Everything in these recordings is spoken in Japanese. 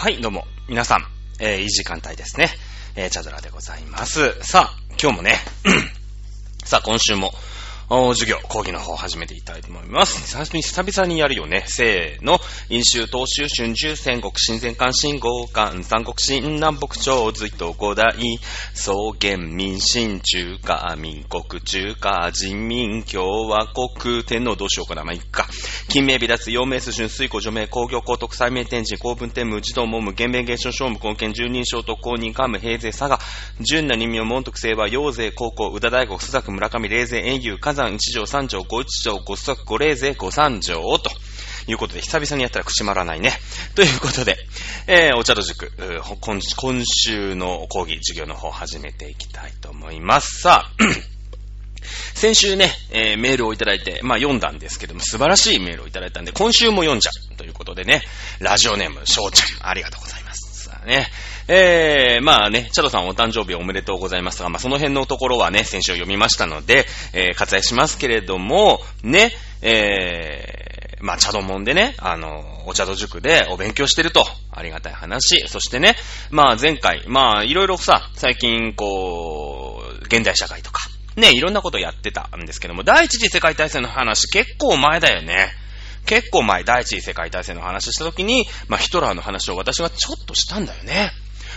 はい、どうも、皆さん、えー、いい時間帯ですね。えー、チャドラでございます。さあ、今日もね、さあ、今週も、お授業、講義の方を始めていきたいと思います。久々にやるよね。せーの。飲酒、東州、春秋、戦国、新前関、新豪関、三国、新南北朝、隋と五代、草原、民進、中華、民国、中華、人民、共和国、天皇どうしようかな。まあ、いっか。金名、微脱、陽明、水春、水庫、除名、工業、高徳、最名、天神、公文、天武、児童、文武、原弁、現象、商務、貢献、十人称、特攻、人、幹部、平勢、佐賀、純な人名、門徳、清和、陽勢、高校、宇田大国、須作、村上、霊勢、遠遊、火山、一条、三条、五一条、五須作、五霊勢、五三条、と。いうことで、久々にやったら口まらないね。ということで、えー、お茶と塾、今週の講義、授業の方始めていきたいと思います。さあ、先週ね、えーメールをいただいて、まあ読んだんですけども、素晴らしいメールをいただいたんで、今週も読んじゃうということでね、ラジオネーム、翔ちゃん、ありがとうございます。さあね、えー、まあね、チャドさんお誕生日おめでとうございますが、まあその辺のところはね、先週読みましたので、えー、割愛しますけれども、ね、えー、まあ茶道門でね、あの、お茶道塾でお勉強してると、ありがたい話。そしてね、まあ前回、まあいろいろさ、最近こう、現代社会とか、ね、いろんなことやってたんですけども、第一次世界大戦の話結構前だよね。結構前、第一次世界大戦の話した時に、まあヒトラーの話を私がちょっとしたんだよね。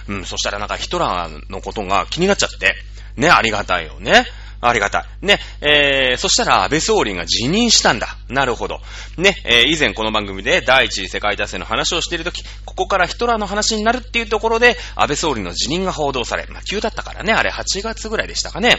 うん、そしたらなんかヒトラーのことが気になっちゃって。ね、ありがたいよね。ありがたい。ね、えー、そしたら安倍総理が辞任したんだ。なるほど。ね、えー、以前この番組で第一次世界大戦の話をしているとき、ここからヒトラーの話になるっていうところで、安倍総理の辞任が報道され、まあ、急だったからね、あれ8月ぐらいでしたかね。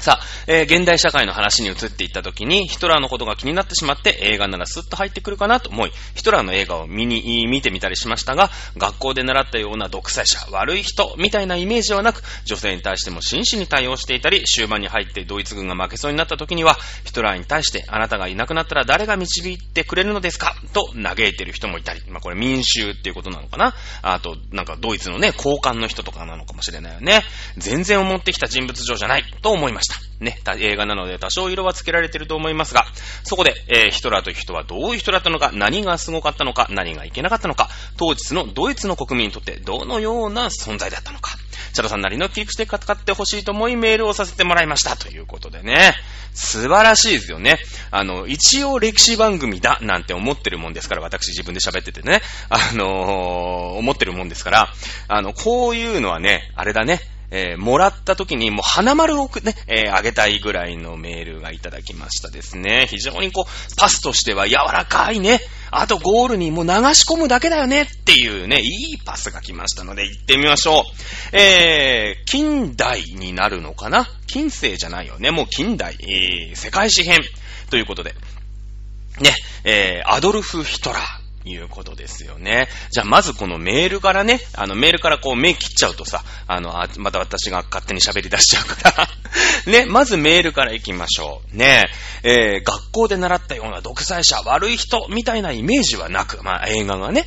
さあ、えー現代社会の話に移っていったときに、ヒトラーのことが気になってしまって、映画ならスッと入ってくるかなと思い、ヒトラーの映画を見に、見てみたりしましたが、学校で習ったような独裁者、悪い人、みたいなイメージはなく、女性に対しても真摯に対応していたり、終盤に入ってドイツ軍が負けそうになったときには、ヒトラーに対して、あなたがいなくなったら誰が導いてくれるのですか？と嘆いてる人もいたり、まあこれ民衆っていうことなのかな？あと、なんかドイツのね、高官の人とかなのかもしれないよね。全然思ってきた人物上じゃない、と思いました。ね、た映画なので多少色はつけられてると思いますが、そこで、えーヒトラーという人はどういう人だったのか、何がすごかったのか、何がいけなかったのか、当日のドイツの国民にとってどのような存在だったのか、チャドさんなりの切り口で語ってほしいと思いメールをさせてもらいました。ということでね、素晴らしいですよね。あの、一応歴史番組だなんて思ってるもんですから、私自分で喋っててね、あのー思ってるもんですから、あの、こういうのはね、あれだね、えーもらった時にもう花丸をね、えーあげたいぐらいのメールがいただきましたですね。非常にこう、パスとしては柔らかいね。あとゴールにもう流し込むだけだよねっていうね、いいパスが来ましたので行ってみましょう。えー、近代になるのかな？近世じゃないよね。もう近代、えー世界史編ということで。ね、えー、アドルフ・ヒトラー。いうことですよね。じゃあ、まずこのメールからね、あの、メールからこう、目切っちゃうとさ、あの、あまた私が勝手に喋り出しちゃうから。ね、まずメールから行きましょう。ね、えー、学校で習ったような独裁者、悪い人、みたいなイメージはなく、まあ、映画がね、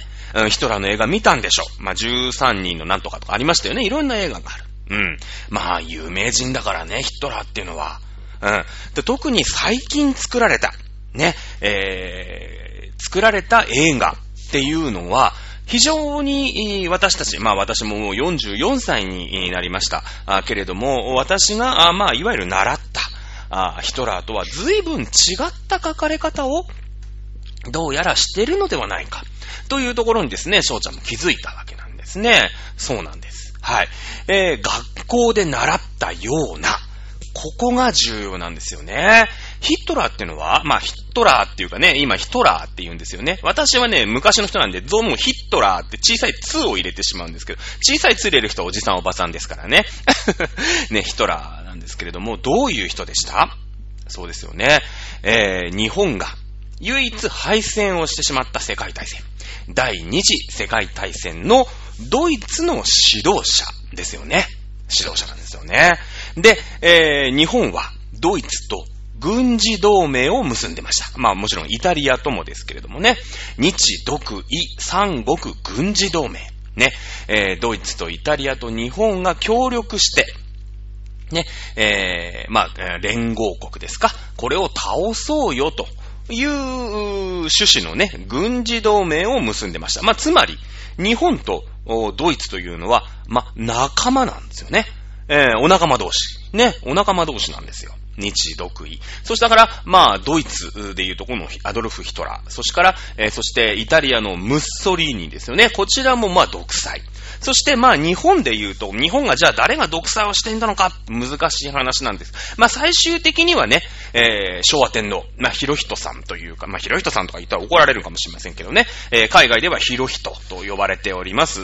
ヒトラーの映画見たんでしょう。まあ、13人のなんとかとかありましたよね。いろんな映画がある。うん。まあ、有名人だからね、ヒトラーっていうのは。うん。で特に最近作られた、ね、えー、作られた映画っていうのは、非常に私たち、まあ私ももう44歳になりました。けれども、私が、まあいわゆる習った、ヒトラーとは随分違った書かれ方を、どうやらしてるのではないか。というところにですね、翔ちゃんも気づいたわけなんですね。そうなんです。はい。えー、学校で習ったような、ここが重要なんですよね。ヒットラーっていうのは、まあヒットラーっていうかね、今ヒトラーって言うんですよね。私はね、昔の人なんで、どうもヒットラーって小さい2を入れてしまうんですけど、小さい2入れる人はおじさんおばさんですからね。ね、ヒトラーなんですけれども、どういう人でした？そうですよね。えー、日本が唯一敗戦をしてしまった世界大戦。第二次世界大戦のドイツの指導者ですよね。指導者なんですよね。で、えー日本はドイツと軍事同盟を結んでました。まあもちろんイタリアともですけれどもね。日、独、伊、三国軍事同盟。ね。えードイツとイタリアと日本が協力して、ね、えー、まあ、連合国ですか。これを倒そうよという趣旨のね、軍事同盟を結んでました。まあ、つまり、日本とドイツというのは、まあ、仲間なんですよね。えー、お仲間同士。ね、お仲間同士なんですよ。日独位。そしたから、まあ、ドイツでいうとこのアドルフ・ヒトラー。そしてから、えー、そしてイタリアのムッソリーニですよね。こちらもまあ、独裁。そしてまあ日本で言うと、日本がじゃあ誰が独裁をしてんだのか、難しい話なんです。まあ最終的にはね、えー、昭和天皇、まあヒロヒトさんというか、まあヒロヒトさんとか言ったら怒られるかもしれませんけどね、えー、海外ではヒロヒトと呼ばれております、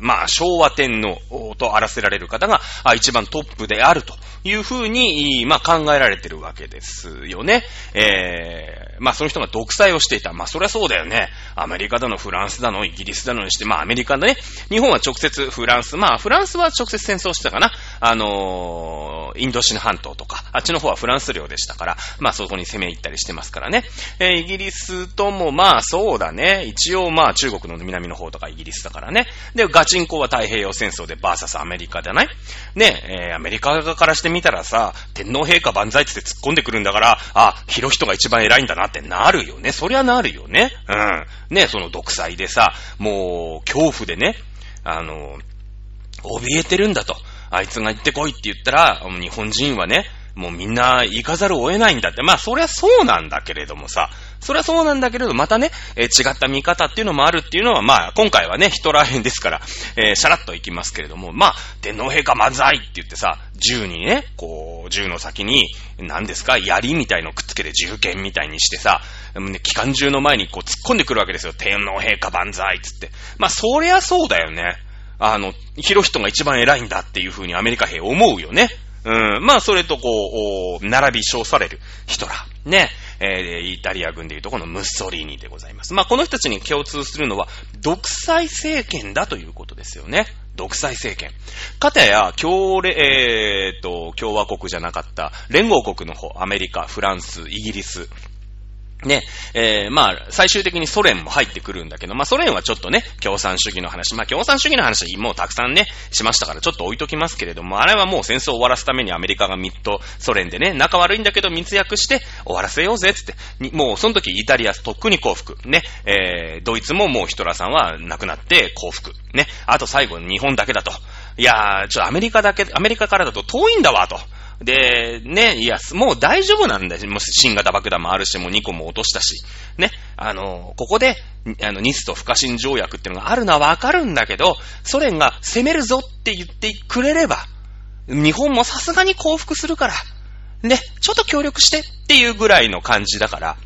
まあ、昭和天皇とあらせられる方が一番トップであるというふうに、まあ、考えられてるわけですよね。えー、まあ、その人が独裁をしていた。まあ、そりゃそうだよね。アメリカだの、フランスだの、イギリスだのにして、まあ、アメリカだね。日本は直接フランス、まあ、フランスは直接戦争してたかな。あのー、インドシナ半島とか、あっちの方はフランス領でしたから、まあ、そこに攻め入ったりしてますからね。えー、イギリスとも、まあ、そうだね。一応、まあ、中国の南の方とかイギリスだからね。で、ガチンコは太平洋戦争でバーサスアメリカじゃない？ね、えー、アメリカ側からしてみたらさ、天皇陛下万歳って突っ込んでくるんだから、あ、ヒロヒトが一番偉いんだなってなるよね。そりゃなるよね。うん。ね、その独裁でさ、もう、恐怖でね、あの、怯えてるんだと。あいつが行ってこいって言ったら、日本人はね、もうみんな行かざるを得ないんだって。まあ、そりゃそうなんだけれどもさ、それはそうなんだけれど、またね、えー、違った見方っていうのもあるっていうのは、まあ、今回はね、ヒトラー編ですから、えー、シャラッといきますけれども、まあ、天皇陛下万歳って言ってさ、銃にね、こう、銃の先に、何ですか、槍みたいのくっつけて銃剣みたいにしてさ、ね、機関銃の前にこう突っ込んでくるわけですよ。天皇陛下万歳っつって。まあ、そりゃそうだよね。あの、ヒロヒトが一番偉いんだっていう風にアメリカ兵思うよね。うん。まあ、それとこう、並び称されるヒトラー。ね。えー、イタリア軍でいうとこのムッソリーニでございます。まあ、この人たちに共通するのは、独裁政権だということですよね。独裁政権。かたや、共えー、と、共和国じゃなかった、連合国の方、アメリカ、フランス、イギリス、ね、えー、まあ、最終的にソ連も入ってくるんだけど、まあ、ソ連はちょっとね、共産主義の話、まあ、共産主義の話もうたくさんね、しましたから、ちょっと置いときますけれども、あれはもう戦争を終わらすためにアメリカがミッとソ連でね、仲悪いんだけど密約して終わらせようぜ、つって、もうその時イタリアとっくに幸福、ね、えー、ドイツももうヒトラーさんは亡くなって幸福、ね、あと最後日本だけだと。いやー、ちょっとアメリカだけ、アメリカからだと遠いんだわ、と。で、ね、いや、もう大丈夫なんだよ。もう新型爆弾もあるし、もう2個も落としたし。ね、あの、ここで、あの、ニスと不可侵条約っていうのがあるのはわかるんだけど、ソ連が攻めるぞって言ってくれれば、日本もさすがに降伏するから、ね、ちょっと協力してっていうぐらいの感じだから、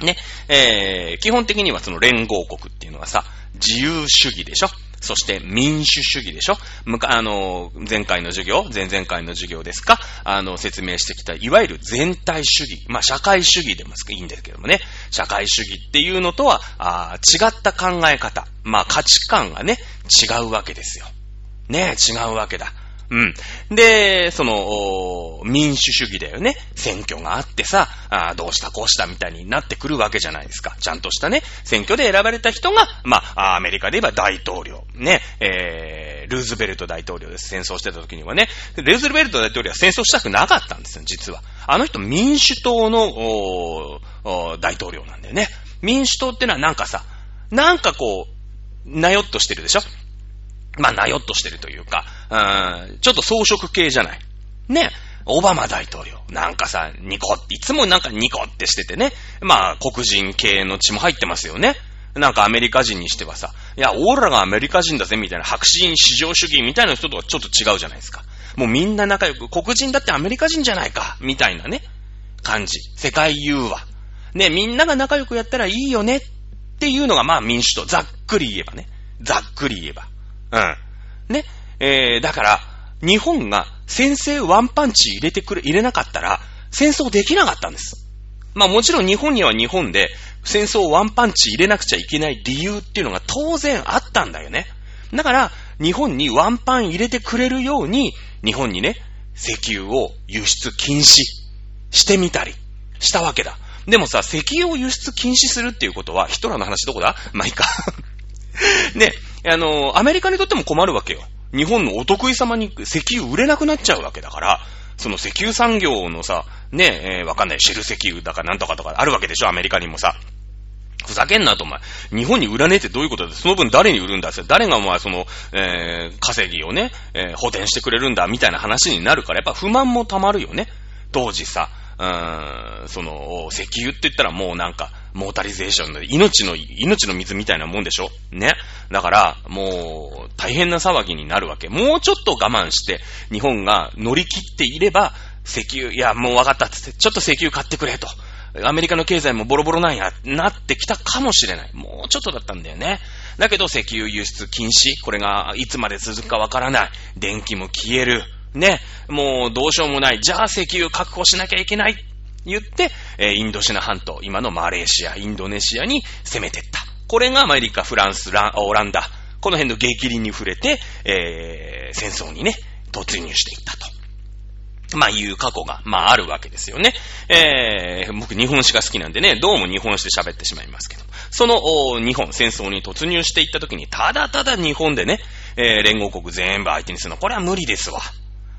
ね、えー、基本的にはその連合国っていうのはさ、自由主義でしょそして民主主義でしょ？むか、あの、前回の授業、前々回の授業ですか？あの、説明してきた、いわゆる全体主義。まあ、社会主義でもいいんですけどもね。社会主義っていうのとは、あ違った考え方。まあ、価値観がね、違うわけですよ。ね違うわけだ。うん。で、その、民主主義だよね。選挙があってさ、あどうしたこうしたみたいになってくるわけじゃないですか。ちゃんとしたね、選挙で選ばれた人が、まあ、アメリカで言えば大統領。ね、えー、ルーズベルト大統領です。戦争してた時にはね。ルーズベルト大統領は戦争したくなかったんですよ、実は。あの人民主党の、大統領なんだよね。民主党ってのはなんかさ、なんかこう、なよっとしてるでしょまあ、なよっとしてるというか、うん、ちょっと装飾系じゃない。ね。オバマ大統領。なんかさ、ニコって、いつもなんかニコってしててね。まあ、黒人系の血も入ってますよね。なんかアメリカ人にしてはさ、いや、オーラがアメリカ人だぜ、みたいな、白人至上主義みたいな人とはちょっと違うじゃないですか。もうみんな仲良く、黒人だってアメリカ人じゃないか、みたいなね、感じ。世界融和。ね、みんなが仲良くやったらいいよね、っていうのがまあ民主党。ざっくり言えばね。ざっくり言えば。うん。ね。えー、だから、日本が先制ワンパンチ入れてくれ、入れなかったら、戦争できなかったんです。まあもちろん日本には日本で戦争ワンパンチ入れなくちゃいけない理由っていうのが当然あったんだよね。だから、日本にワンパン入れてくれるように、日本にね、石油を輸出禁止してみたりしたわけだ。でもさ、石油を輸出禁止するっていうことは、ヒトラーの話どこだ？まあ、いいか ね、あの、アメリカにとっても困るわけよ。日本のお得意様に石油売れなくなっちゃうわけだから、その石油産業のさ、ね、えー、わかんない、シェル石油だかなんとかとかあるわけでしょ、アメリカにもさ。ふざけんなと、お前。日本に売らねえってどういうことだ？その分誰に売るんだ？って誰がお前その、えー、稼ぎをね、えー、補填してくれるんだ？みたいな話になるから、やっぱ不満も溜まるよね。当時さ、うーん、その、石油って言ったらもうなんか、モータリゼーションの命の、命の水みたいなもんでしょ？ね。だから、もう、大変な騒ぎになるわけ。もうちょっと我慢して、日本が乗り切っていれば、石油、いや、もう分かったっつって、ちょっと石油買ってくれと。アメリカの経済もボロボロなんや、なってきたかもしれない。もうちょっとだったんだよね。だけど石油輸出禁止、これがいつまで続くかわからない。電気も消える。ね。もうどうしようもない。じゃあ石油確保しなきゃいけない。言って、えインドシナ半島、今のマレーシア、インドネシアに攻めていった。これがアメリカ、フランス、ラオランダ、この辺の激鱗に触れて、えー、戦争にね、突入していったと。まあ、いう過去が、まあ、あるわけですよね。えー、僕、日本史が好きなんでね、どうも日本史で喋ってしまいますけど。その、日本、戦争に突入していった時に、ただただ日本でね、えー、連合国全部相手にするの、これは無理ですわ。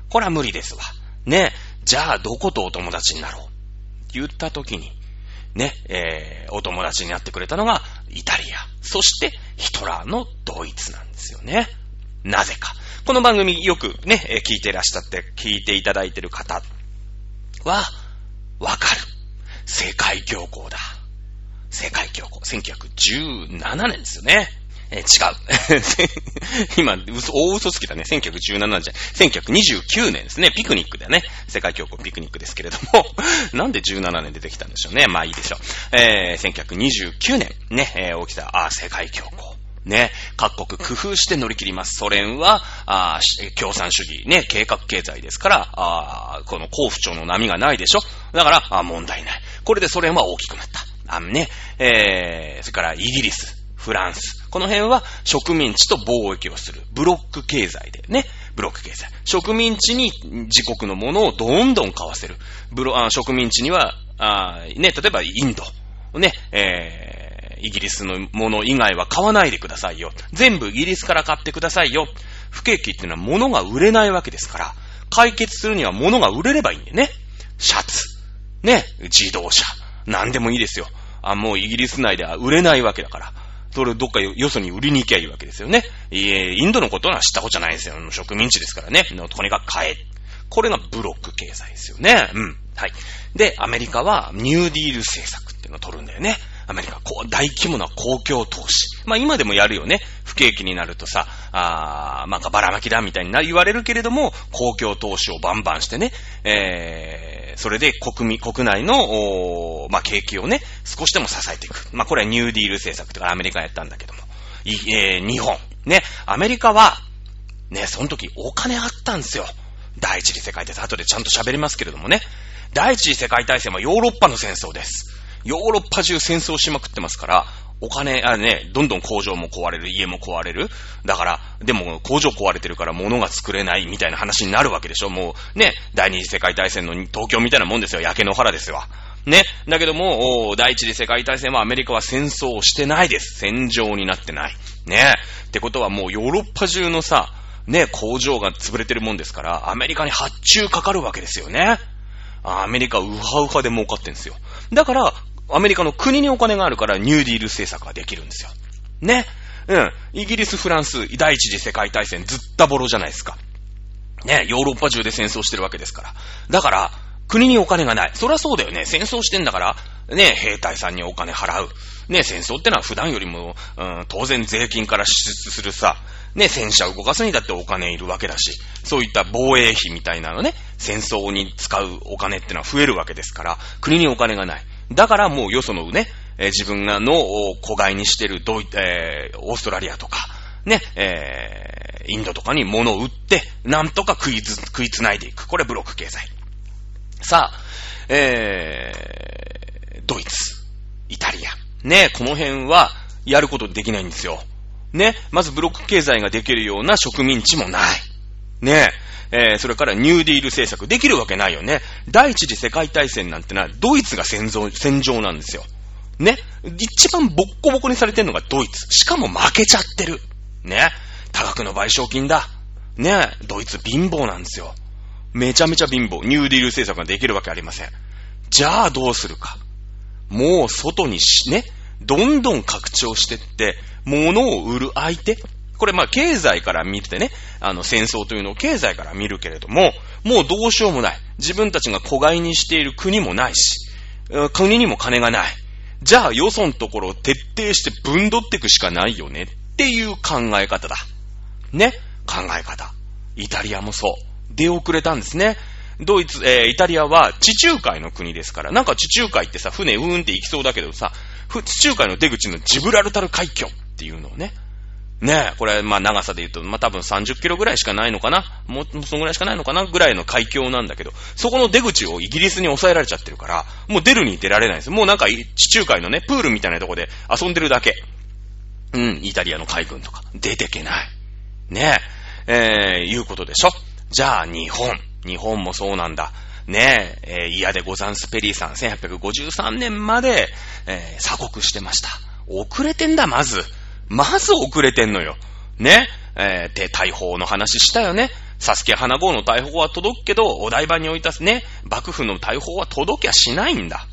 これは無理ですわ。ね。じゃあ、どことお友達になろう。言った時に、ね、えー、お友達になってくれたのが、イタリア。そして、ヒトラーのドイツなんですよね。なぜか。この番組よくね、聞いてらっしゃって、聞いていただいてる方は、わかる。世界恐慌だ。世界恐慌。1917年ですよね。えー、違う。今、嘘、大嘘つきだね。1917年じゃ、1929年ですね。ピクニックだよね。世界恐慌ピクニックですけれども。なんで17年出てきたんでしょうね。まあいいでしょう。えー、1929年、ね、えー、起きた、あ、世界恐慌。ね、各国工夫して乗り切ります。ソ連は、あ共産主義、ね、計画経済ですから、あこの幸福調の波がないでしょ。だから、あ問題ない。これでソ連は大きくなった。あのね、えー、それからイギリス、フランス。この辺は植民地と貿易をする。ブロック経済でね。ブロック経済。植民地に自国のものをどんどん買わせる。ブロあ植民地には、あね、例えばインド。ね、えーイギリスのもの以外は買わないでくださいよ。全部イギリスから買ってくださいよ。不景気っていうのは物が売れないわけですから、解決するには物が売れればいいんでね。シャツ、ね、自動車、何でもいいですよ。あ、もうイギリス内では売れないわけだから。それをどっかよよそに売りに行きゃいいわけですよね。いえ、インドのことは知ったことじゃないですよ。植民地ですからね。とにかく買え。これがブロック経済ですよね。うん。はい。で、アメリカはニューディール政策っていうのを取るんだよね。アメリカ、こう、大規模な公共投資。まあ今でもやるよね。不景気になるとさ、あー、なんかばらまきだみたいに言われるけれども、公共投資をバンバンしてね、えー、それで国民、国内の、おまあ景気をね、少しでも支えていく。まあこれはニューディール政策とかアメリカやったんだけども。い、えー、日本。ね、アメリカは、ね、その時お金あったんですよ。第一次世界大戦。後でちゃんと喋りますけれどもね。第一次世界大戦はヨーロッパの戦争です。ヨーロッパ中戦争しまくってますから、お金、あね、どんどん工場も壊れる、家も壊れる。だから、でも工場壊れてるから物が作れないみたいな話になるわけでしょ。もう、ね、第二次世界大戦の東京みたいなもんですよ。焼け野原ですよ。ね。だけども、第一次世界大戦はアメリカは戦争をしてないです。戦場になってない。ね。ってことはもうヨーロッパ中のさ、ね、工場が潰れてるもんですから、アメリカに発注かかるわけですよね。アメリカウハウハで儲かってんですよ。だから、アメリカの国にお金があるからニューディール政策ができるんですよ。ね。うん。イギリス、フランス、第一次世界大戦ずったぼろじゃないですか。ね。ヨーロッパ中で戦争してるわけですから。だから、国にお金がない。そりゃそうだよね。戦争してんだから、ね、兵隊さんにお金払う。ね、戦争ってのは普段よりも、うん、当然税金から支出するさ、ね、戦車動かすにだってお金いるわけだし、そういった防衛費みたいなのね、戦争に使うお金ってのは増えるわけですから、国にお金がない。だからもうよそのね、えー、自分がの子飼いにしてるドイ、えー、オーストラリアとか、ね、えー、インドとかに物を売って、なんとか食いつ、食いつないでいく。これブロック経済。さあ、えー、ドイツ、イタリア。ね、この辺はやることできないんですよ。ね、まずブロック経済ができるような植民地もない。ね、えー、それからニューディール政策できるわけないよね。第一次世界大戦なんてのはドイツが戦場戦場なんですよ。ね。一番ボッコボコにされてるのがドイツ。しかも負けちゃってる。ね。多額の賠償金だ。ね。ドイツ貧乏なんですよ。めちゃめちゃ貧乏。ニューディール政策ができるわけありません。じゃあどうするか。もう外にし、ね、どんどん拡張してって、物を売る相手。これまあ経済から見てね、あの戦争というのを経済から見るけれども、もうどうしようもない。自分たちが子飼いにしている国もないし、国にも金がない。じゃあよそのところを徹底して分取っていくしかないよねっていう考え方だ。ね考え方。イタリアもそう。出遅れたんですね。ドイツ、えー、イタリアは地中海の国ですから、なんか地中海ってさ、船うーんって行きそうだけどさ、地中海の出口のジブラルタル海峡っていうのをね、ねえ、これ、まあ長さで言うと、まあ多分30キロぐらいしかないのかなもう、そのぐらいしかないのかなぐらいの海峡なんだけど、そこの出口をイギリスに抑えられちゃってるから、もう出るに出られないです。もうなんか地中海のね、プールみたいなとこで遊んでるだけ。うん、イタリアの海軍とか、出てけない。ねえ、えー、いうことでしょ。じゃあ日本。日本もそうなんだ。ねえ、えー、嫌でござんすペリーさん、1853年まで、えー、鎖国してました。遅れてんだ、まず。まず遅れてんのよ。ね。えー、で、大砲の話したよね。サスケ花号の大砲は届くけど、お台場に置いたね、幕府の大砲は届きゃしないんだ。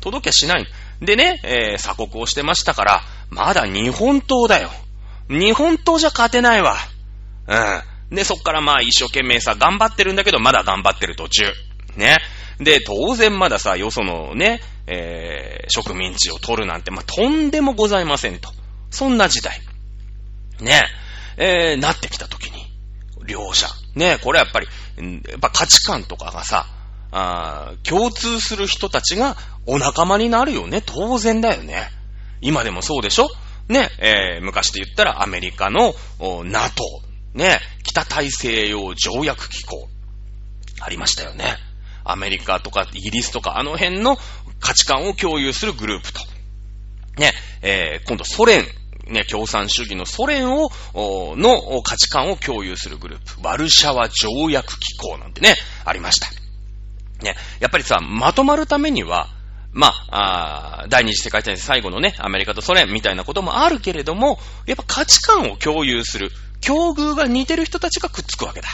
届きゃしない。でね、えー、鎖国をしてましたから、まだ日本刀だよ。日本刀じゃ勝てないわ。うん。で、そっからまあ一生懸命さ、頑張ってるんだけど、まだ頑張ってる途中。ね。で、当然まださ、よそのね、えー、植民地を取るなんて、まあ、とんでもございませんと。そんな時代。ねえ、えー、なってきた時に、両者。ねこれやっぱり、やっぱ価値観とかがさ、あ共通する人たちがお仲間になるよね。当然だよね。今でもそうでしょね、えー、昔で言ったらアメリカの NATO、ね、北大西洋条約機構、ありましたよね。アメリカとかイギリスとかあの辺の価値観を共有するグループと。ね、えー、今度ソ連ね、共産主義のソ連を、の価値観を共有するグループ、ワルシャワ条約機構なんてね、ありました。ね、やっぱりさ、まとまるためには、まあ、あ第二次世界大戦最後のね、アメリカとソ連みたいなこともあるけれども、やっぱ価値観を共有する、境遇が似てる人たちがくっつくわけだ。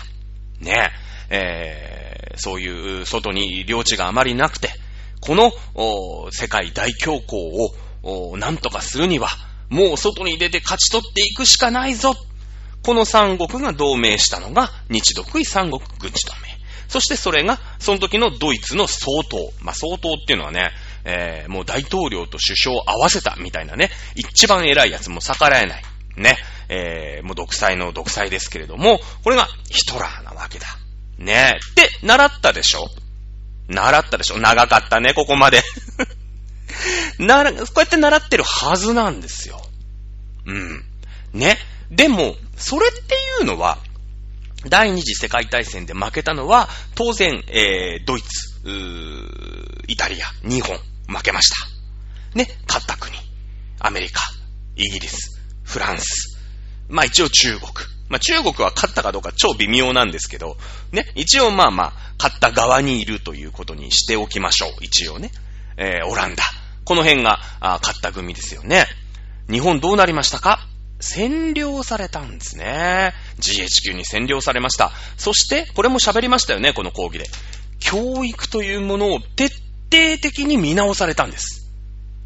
ね、えー、そういう外に領地があまりなくて、この世界大恐慌をなんとかするには、もう外に出て勝ち取っていくしかないぞ。この三国が同盟したのが日独位三国軍事同盟。そしてそれが、その時のドイツの総統。まあ、総統っていうのはね、えー、もう大統領と首相を合わせたみたいなね、一番偉いやつも逆らえない。ね、えー、もう独裁の独裁ですけれども、これがヒトラーなわけだ。ねって、習ったでしょ？習ったでしょ？長かったね、ここまで。な、こうやって習ってるはずなんですよ。うん。ね。でも、それっていうのは、第二次世界大戦で負けたのは、当然、えー、ドイツ、イタリア、日本、負けました。ね、勝った国。アメリカ、イギリス、フランス。まあ一応中国。まあ中国は勝ったかどうか超微妙なんですけど、ね、一応まあまあ、勝った側にいるということにしておきましょう。一応ね。えー、オランダ。この辺が、あ勝った組ですよね。日本どうなりましたか？占領されたんですね。GHQ に占領されました。そして、これも喋りましたよね、この講義で。教育というものを徹底的に見直されたんです。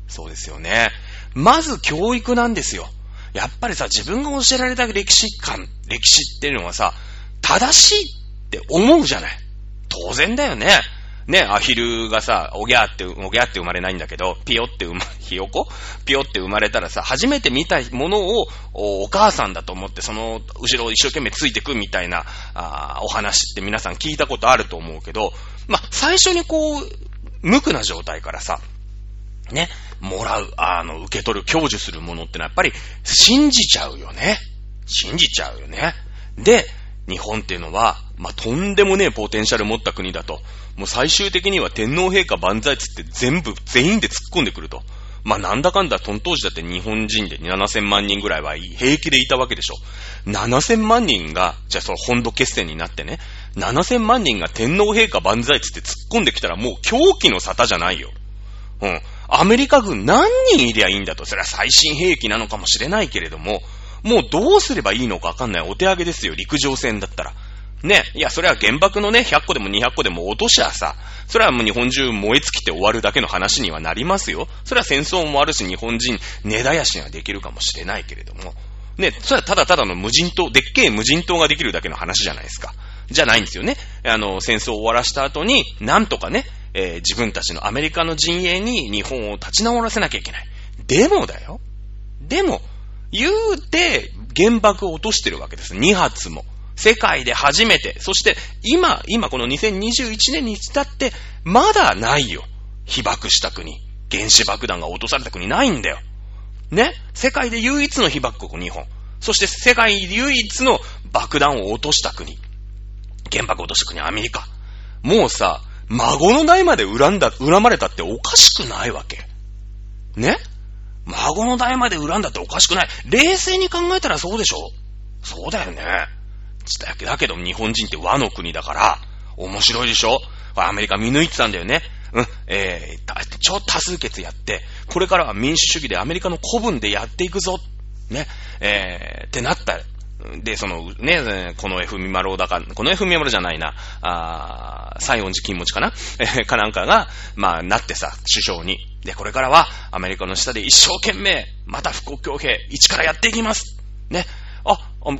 そうですよね。まず教育なんですよ。やっぱりさ、自分が教えられた歴史観、歴史っていうのはさ、正しいって思うじゃない。当然だよね。ね、アヒルがさ、おぎゃーって、おぎゃーって生まれないんだけど、ピヨって生ま、ひよこ？ピヨって生まれたらさ、初めて見たものをお母さんだと思って、その後ろを一生懸命ついてくみたいなあお話って皆さん聞いたことあると思うけど、ま最初にこう、無垢な状態からさ、ね、もらう、あの、受け取る、享受するものってのはやっぱり信じちゃうよね。信じちゃうよね。で、日本っていうのは、まあ、とんでもねえポテンシャル持った国だと。もう最終的には天皇陛下万歳つって全部、全員で突っ込んでくると。まあ、なんだかんだ、その当時だって日本人で7000万人ぐらいは平気でいたわけでしょ。7000万人が、じゃあその本土決戦になってね、7000万人が天皇陛下万歳つって突っ込んできたらもう狂気の沙汰じゃないよ。うん。アメリカ軍何人いりゃいいんだと。それは最新兵器なのかもしれないけれども、もうどうすればいいのかわかんないお手上げですよ、陸上戦だったら。ね、いや、それは原爆のね、100個でも200個でも落としゃさ、それはもう日本中燃え尽きて終わるだけの話にはなりますよ。それは戦争もあるし、日本人、根絶やしにはできるかもしれないけれども。ね、それはただただの無人島、でっけえ無人島ができるだけの話じゃないですか。じゃないんですよね。あの、戦争を終わらした後に、なんとかね、えー、自分たちのアメリカの陣営に日本を立ち直らせなきゃいけない。でもだよ。でも、言うて、原爆を落としてるわけです。2発も。世界で初めて。そして、今、今この2021年に至って、まだないよ。被爆した国。原子爆弾が落とされた国ないんだよ。ね？世界で唯一の被爆国日本。そして世界唯一の爆弾を落とした国。原爆落とした国アメリカ。もうさ、孫の代まで恨んだ、恨まれたっておかしくないわけ。ね？孫の代まで恨んだっておかしくない。冷静に考えたらそうでしょそうだよね。だけど日本人って和の国だから、面白いでしょ？アメリカ見抜いてたんだよね。うん、えー、超多数決やって、これからは民主主義でアメリカの古文でやっていくぞ。ね、えー、ってなったで、その、ね、この F ミマロだか、この F ミマロじゃないな、あ西園寺金持ちかな？かなんかが、まあ、なってさ、首相に。で、これからは、アメリカの下で一生懸命、また復興協兵、一からやっていきます。ね。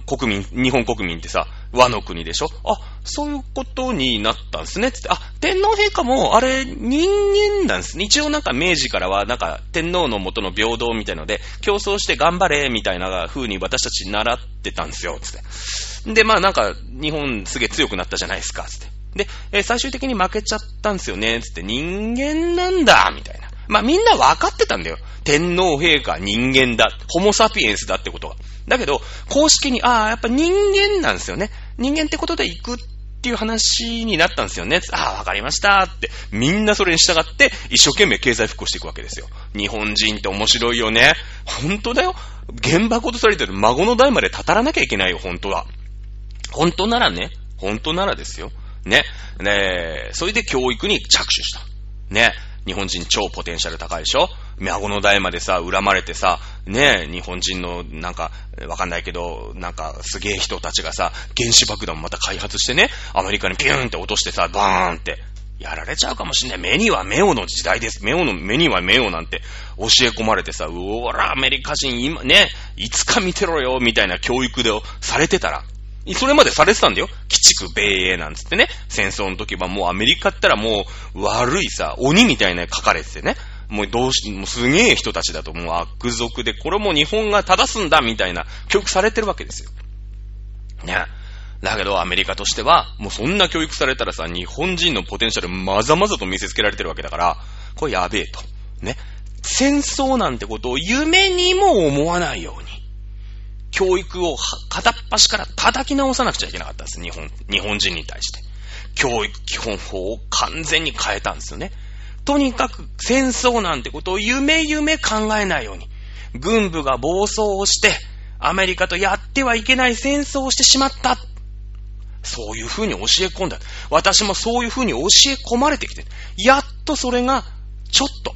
国民、日本国民ってさ、和の国でしょ？あ、そういうことになったんですね。つって、あ、天皇陛下も、あれ、人間なんですね。一応なんか明治からは、なんか天皇の元の平等みたいので、競争して頑張れ、みたいな風に私たち習ってたんですよ。つって。で、まあなんか、日本すげえ強くなったじゃないですか。つって。で、え、最終的に負けちゃったんですよね。つって、人間なんだ、みたいな。まあみんな分かってたんだよ。天皇陛下人間だ。ホモサピエンスだってことが。だけど、公式に、ああ、やっぱ人間なんですよね。人間ってことで行くっていう話になったんですよね。ああ、わかりましたって。みんなそれに従って、一生懸命経済復興していくわけですよ。日本人って面白いよね。本当だよ。原爆落とされてる孫の代までたたらなきゃいけないよ、本当は。本当ならね。本当ならですよ。ね。ねえそれで教育に着手した。ね。日本人超ポテンシャル高いでしょ？孫の代までさ、恨まれてさ、ねえ、日本人の、なんか、わかんないけど、なんか、すげえ人たちがさ、原子爆弾また開発してね、アメリカにピューンって落としてさ、バーンって、やられちゃうかもしんない。目には目をの時代です。目をの、目には目をなんて教え込まれてさ、うおら、アメリカ人今ね、いつか見てろよ、みたいな教育でされてたら、それまでされてたんだよ。鬼畜米英なんつってね。戦争の時はもうアメリカったらもう悪いさ、鬼みたいな書かれててね。もうどうし、もうすげえ人たちだともう悪族で、これも日本が正すんだみたいな教育されてるわけですよ。ね。だけどアメリカとしては、もうそんな教育されたらさ、日本人のポテンシャルまざまざと見せつけられてるわけだから、これやべえと。ね。戦争なんてことを夢にも思わないように。教育を片っ端から叩き直さなくちゃいけなかったんです。日本、日本人に対して。教育基本法を完全に変えたんですよね。とにかく戦争なんてことを夢夢考えないように。軍部が暴走をして、アメリカとやってはいけない戦争をしてしまった。そういう風に教え込んだ。私もそういう風に教え込まれてきて、やっとそれがちょっと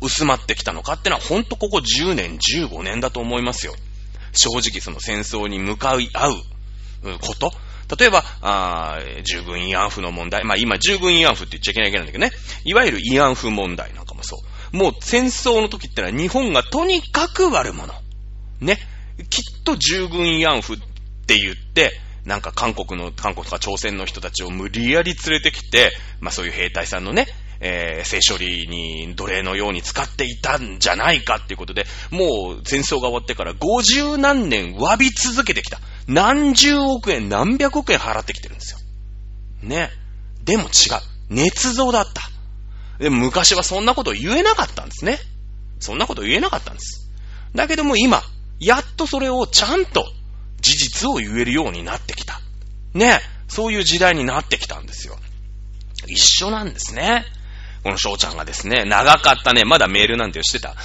薄まってきたのかってのは、ほんとここ10年、15年だと思いますよ。正直その戦争に向かい合うこと。例えば、あ従軍慰安婦の問題。まあ今、従軍慰安婦って言っちゃいけないけないんだけどね。いわゆる慰安婦問題なんかもそう。もう戦争の時ってのは日本がとにかく悪者。ね。きっと従軍慰安婦って言って、なんか韓国の、韓国とか朝鮮の人たちを無理やり連れてきて、まあそういう兵隊さんのね、えー、性処理に奴隷のように使っていたんじゃないかっていうことで、もう戦争が終わってから50何年詫び続けてきた。何十億円、何百億円払ってきてるんですよ。ね。でも違う。捏造だった。でも昔はそんなこと言えなかったんですね。そんなこと言えなかったんです。だけども今、やっとそれをちゃんと事実を言えるようになってきた。ね。そういう時代になってきたんですよ。一緒なんですね。この翔ちゃんがですね、長かったね。まだメールなんてしてた。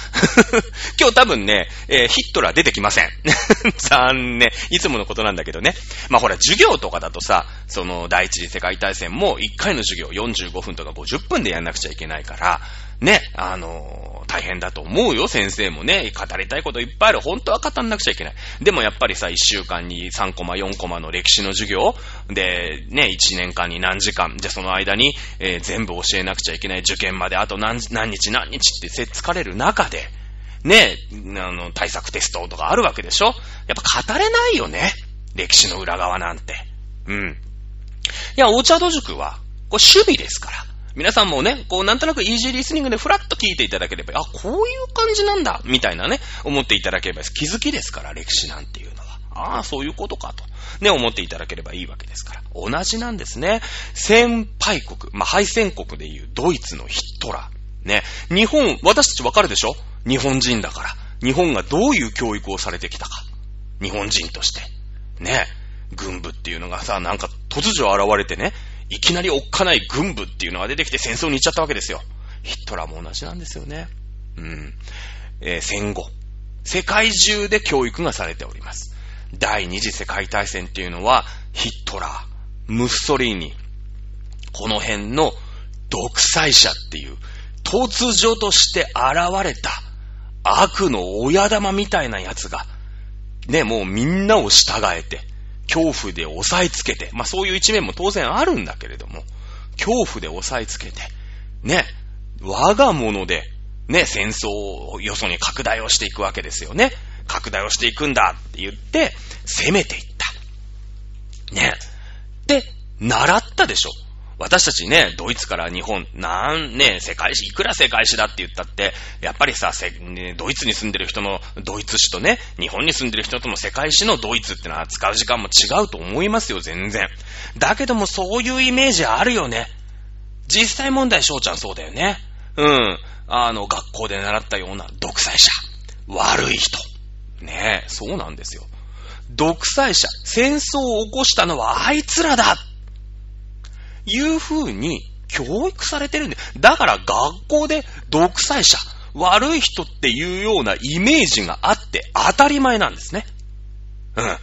今日多分ね、えー、ヒットラー出てきません。残念。いつものことなんだけどね。まあほら、授業とかだとさ、その第一次世界大戦も1回の授業45分とか50分でやんなくちゃいけないから、ね、あの大変だと思うよ、先生もね。語りたいこといっぱいある。本当は語んなくちゃいけない。でもやっぱりさ、1週間に3コマ、4コマの歴史の授業で、ね、1年間に何時間、じゃその間に、えー、全部教えなくちゃいけない。受験まであと何何日何日ってせっつかれる中で、ね、あの、対策テストとかあるわけでしょやっぱ語れないよね。歴史の裏側なんて。うん。いや、お茶戸塾は、これ守備ですから。皆さんもね、こうなんとなくイージーリスニングでフラッと聞いていただければ、あ、こういう感じなんだ、みたいなね、思っていただければ気づきですから、歴史なんていうのは。ああ、そういうことかと。ね、思っていただければいいわけですから。同じなんですね。先輩国、まあ、敗戦国でいうドイツのヒットラー。ね、日本、私たちわかるでしょ？日本人だから。日本がどういう教育をされてきたか。日本人として。ね、軍部っていうのがさ、なんか突如現れてね、いきなりおっかない軍部っていうのが出てきて戦争に行っちゃったわけですよ。ヒットラーも同じなんですよね。うん。えー、戦後。世界中で教育がされております。第二次世界大戦っていうのは、ヒットラー、ムッソリーニ、この辺の独裁者っていう、突如として現れた悪の親玉みたいなやつが、ね、もうみんなを従えて、恐怖で押さえつけて、まあそういう一面も当然あるんだけれども、恐怖で押さえつけて、ね、我が物で、ね、戦争をよそに拡大をしていくわけですよね。拡大をしていくんだって言って、攻めていった。ね。で、習ったでしょ。私たちね、ドイツから日本、なんね、世界史、いくら世界史だって言ったって、やっぱりさ、ね、ドイツに住んでる人のドイツ史とね、日本に住んでる人との世界史のドイツってのは使う時間も違うと思いますよ、全然。だけどもそういうイメージあるよね。実際問題、翔ちゃんそうだよね。うん。あの、学校で習ったような独裁者。悪い人。ねえ、そうなんですよ。独裁者、戦争を起こしたのはあいつらだいう風に教育されてるんで、だから学校で独裁者、悪い人っていうようなイメージがあって当たり前なんですね。うん。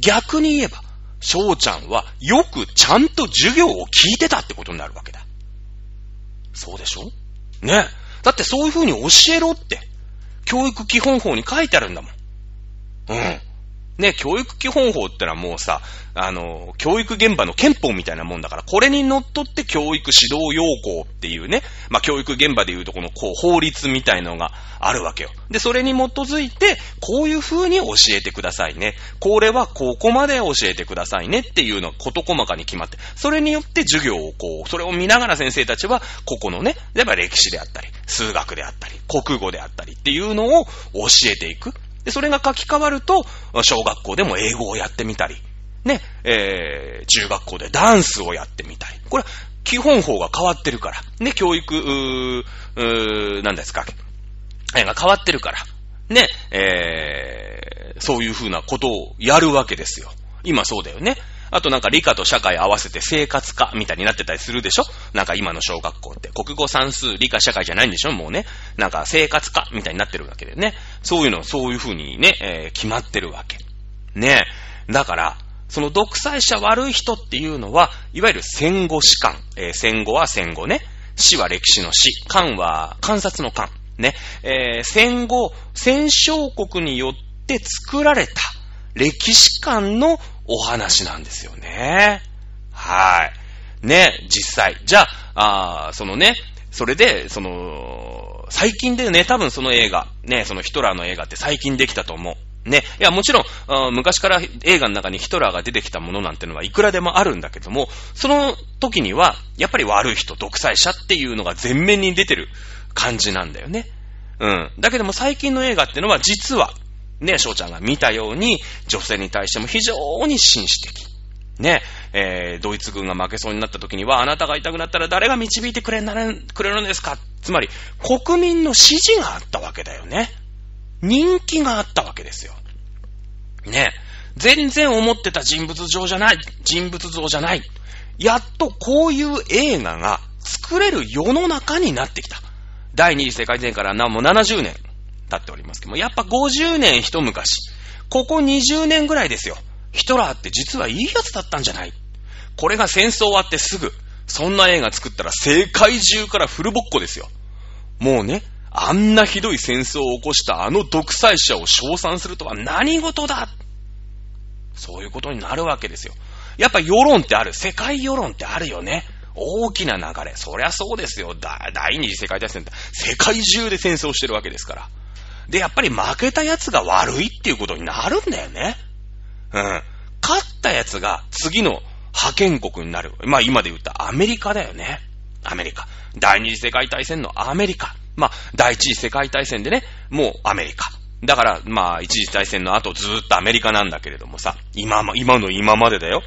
逆に言えば、翔ちゃんはよくちゃんと授業を聞いてたってことになるわけだ。そうでしょ？ね。だってそういう風に教えろって、教育基本法に書いてあるんだもん。うん。ね、教育基本法ってのはもうさ、あの、教育現場の憲法みたいなもんだから、これに則っって教育指導要項っていうね、まあ、教育現場でいうとこのこう法律みたいのがあるわけよ。で、それに基づいて、こういう風に教えてくださいね。これはここまで教えてくださいねっていうのが事細かに決まって、それによって授業をこう、それを見ながら先生たちは、ここのね、例えば歴史であったり、数学であったり、国語であったりっていうのを教えていく。で、それが書き換わると、小学校でも英語をやってみたり、ね、えー、中学校でダンスをやってみたり。これ、基本法が変わってるから。ね、教育、うー、うー、なんですか。えが変わってるから。ね、えー、そういうふうなことをやるわけですよ。今そうだよね。あとなんか理科と社会合わせて生活科みたいになってたりするでしょ？なんか今の小学校って。国語算数、理科社会じゃないんでしょ？もうね。なんか生活科みたいになってるわけでね。そういうの、そういう風にね、えー、決まってるわけ。ねえだから、その独裁者悪い人っていうのは、いわゆる戦後史観。えー、戦後は戦後ね。死は歴史の死。観は観察の観。ね。えー、戦後、戦勝国によって作られた歴史観のお話なんですよね。はい。ね、実際。じゃあ、あそのね、それで、その、最近でね、多分その映画、ね、そのヒトラーの映画って最近できたと思う。ね。いや、もちろん、昔から映画の中にヒトラーが出てきたものなんてのはいくらでもあるんだけども、その時には、やっぱり悪い人、独裁者っていうのが前面に出てる感じなんだよね。うん。だけども最近の映画ってのは実は、ね、翔ちゃんが見たように、女性に対しても非常に紳士的。ね、えー、ドイツ軍が負けそうになった時には、あなたが痛くなったら誰が導いてくれなれくれるんですか？つまり、国民の支持があったわけだよね。人気があったわけですよ。ね。全然思ってた人物像じゃない。人物像じゃない。やっとこういう映画が作れる世の中になってきた。第二次世界大戦からも70年。経っておりますけども、やっぱ50年一昔、ここ20年ぐらいですよ。ヒトラーって実はいいやつだったんじゃないこれが戦争終わってすぐ、そんな映画作ったら世界中からフルボッコですよ。もうね、あんなひどい戦争を起こしたあの独裁者を称賛するとは何事だそういうことになるわけですよ。やっぱ世論ってある。世界世論ってあるよね。大きな流れ。そりゃそうですよ。第二次世界大戦って世界中で戦争してるわけですから。で、やっぱり負けた奴が悪いっていうことになるんだよね。うん。勝った奴が次の派遣国になる。まあ今で言ったアメリカだよね。アメリカ。第二次世界大戦のアメリカ。まあ、第一次世界大戦でね、もうアメリカ。だから、まあ、一次大戦の後ずっとアメリカなんだけれどもさ、今、今の今までだよ。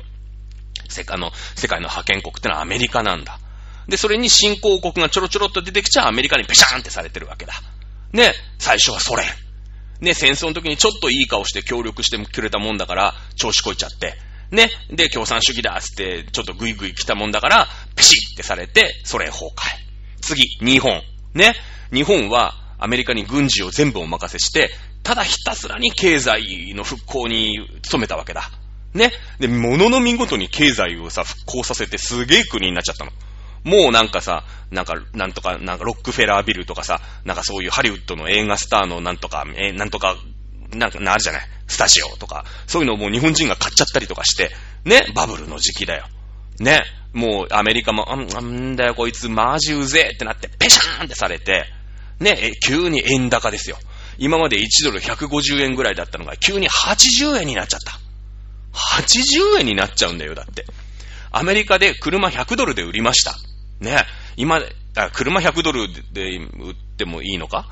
世界の、世界の派遣国ってのはアメリカなんだ。で、それに新興国がちょろちょろっと出てきちゃアメリカにペシャーンってされてるわけだ。ね、最初はソ連。ね、戦争の時にちょっといい顔して協力してくれたもんだから、調子こいちゃって。ね、で、共産主義だっつって、ちょっとグイグイ来たもんだから、ペシッってされて、ソ連崩壊。次、日本。ね、日本はアメリカに軍事を全部お任せして、ただひたすらに経済の復興に努めたわけだ。ね。で、ものの見事に経済をさ、復興させてすげえ国になっちゃったの。もうなんかさ、なんか、なんとか、なんかロックフェラービルとかさ、なんかそういうハリウッドの映画スターのなんとか、えなんとか、なんか、あるじゃない？スタジオとか、そういうのをもう日本人が買っちゃったりとかして、ね、バブルの時期だよ。ね、もうアメリカも、あんだよこいつマジうぜってなって、ペシャーンってされて、ね、急に円高ですよ。今まで1ドル150円ぐらいだったのが、急に80円になっちゃった。80円になっちゃうんだよ、だって。アメリカで車100ドルで売りました。ね。今、あ車100ドルで売ってもいいのか？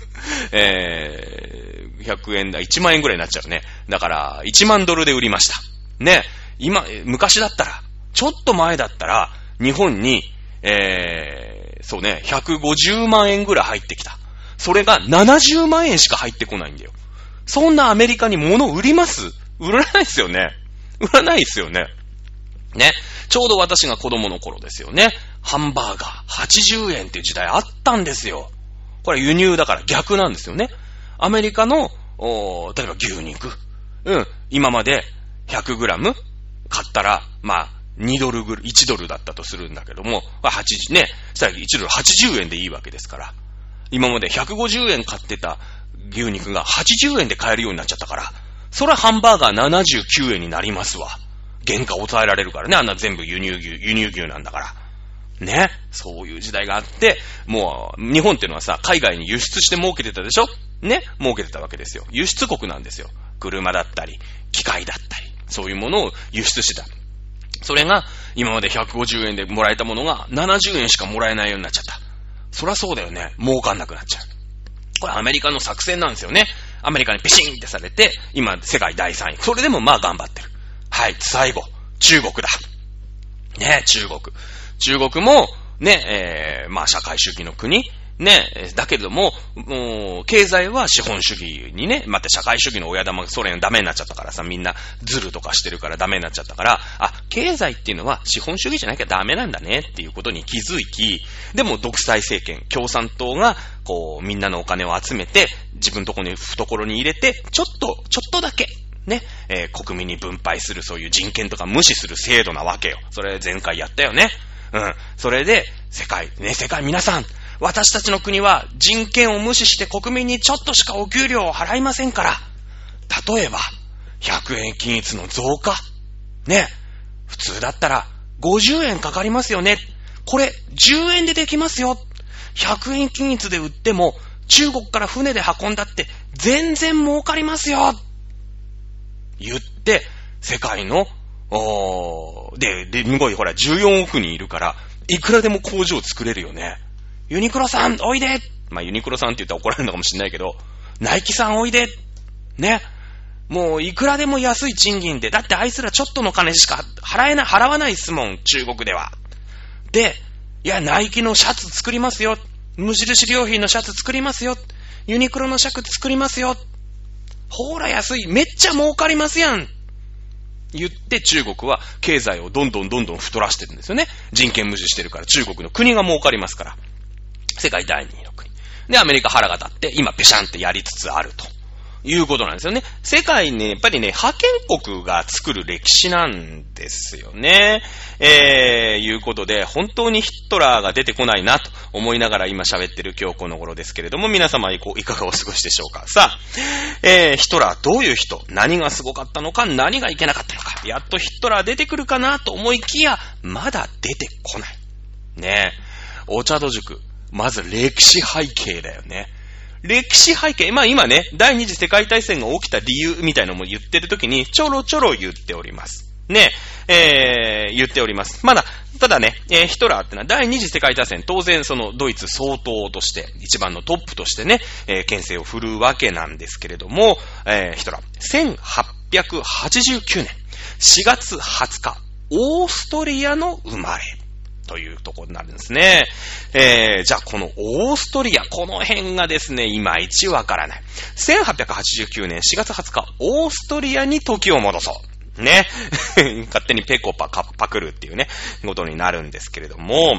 えー、100円だ、1万円ぐらいになっちゃうね。だから、1万ドルで売りました。ね。今、昔だったら、ちょっと前だったら、日本に、えー、そうね、150万円ぐらい入ってきた。それが70万円しか入ってこないんだよ。そんなアメリカに物売ります？売らないですよね。売らないですよね。ね。ちょうど私が子供の頃ですよね。ハンバーガー80円っていう時代あったんですよ。これ輸入だから逆なんですよね。アメリカの、例えば牛肉。うん。今まで 100g 買ったら、まあ、2ドルぐらい、1ドルだったとするんだけども、8ね、したら1ドル80円でいいわけですから。今まで150円買ってた牛肉が80円で買えるようになっちゃったから、それハンバーガー79円になりますわ。原価を抑えられるからね、あんな全部輸入牛、輸入牛なんだから。ね。そういう時代があって、もう、日本っていうのはさ、海外に輸出して儲けてたでしょ？ね。儲けてたわけですよ。輸出国なんですよ。車だったり、機械だったり、そういうものを輸出してた。それが、今まで150円でもらえたものが70円しかもらえないようになっちゃった。そりゃそうだよね。儲かんなくなっちゃう。これアメリカの作戦なんですよね。アメリカにピシンってされて、今世界第3位。それでもまあ頑張ってる。はい、最後、中国だ。ね、中国。中国も、ね、えー、まあ社会主義の国。ね、だけれども、もう、経済は資本主義にね、また社会主義の親玉ソ連ダメになっちゃったからさ、みんなズルとかしてるからダメになっちゃったから、あ、経済っていうのは資本主義じゃなきゃダメなんだねっていうことに気づき、でも独裁政権、共産党が、こう、みんなのお金を集めて、自分とこに、懐に入れて、ちょっと、ちょっとだけ、ね、えー、国民に分配するそういう人権とか無視する制度なわけよ。それ前回やったよね。うん。それで、世界、ね、世界皆さん、私たちの国は人権を無視して国民にちょっとしかお給料を払いませんから、例えば、100円均一の増加。ね。普通だったら50円かかりますよね。これ10円でできますよ。100円均一で売っても中国から船で運んだって全然儲かりますよ。言って、世界の、おー、で、で、すごいほら14億人いるから、いくらでも工場作れるよね。ユニクロさん、おいでまあ、ユニクロさんって言ったら怒られるのかもしんないけど、ナイキさんおいでね。もう、いくらでも安い賃金で、だってあいつらちょっとの金しか払えな、払わないっすもん、中国では。で、いや、ナイキのシャツ作りますよ。無印良品のシャツ作りますよ。ユニクロのシャツ作りますよ。ほーら安い。めっちゃ儲かりますやん。言って中国は経済をどんどんどんどん太らしてるんですよね。人権無視してるから中国の国が儲かりますから。世界第2位の国。で、アメリカ腹が立って、今、ペシャンってやりつつあると。いうことなんですよね。世界ね、やっぱりね、派遣国が作る歴史なんですよね。えー、いうことで、本当にヒットラーが出てこないなと思いながら今喋ってる今日この頃ですけれども、皆様いかがお過ごしでしょうかさあ、えー、ヒトラーどういう人？何がすごかったのか？何がいけなかったのか？やっとヒットラー出てくるかなと思いきや、まだ出てこない。ねえ。お茶戸塾。まず歴史背景だよね。歴史背景、まあ今ね、第二次世界大戦が起きた理由みたいのも言ってる時に、ちょろちょろ言っております。ね、えー、言っております。まだ、ただね、えー、ヒトラーってのは第二次世界大戦、当然そのドイツ総統として、一番のトップとしてね、えー、牽制を振るうわけなんですけれども、えー、ヒトラー、1889年4月20日、オーストリアの生まれ。というところになるんですね。えー、じゃあこのオーストリア、この辺がですね、いまいちわからない。1889年4月20日、オーストリアに時を戻そう。ね。勝手にペコパカパクるっていうね、ことになるんですけれども、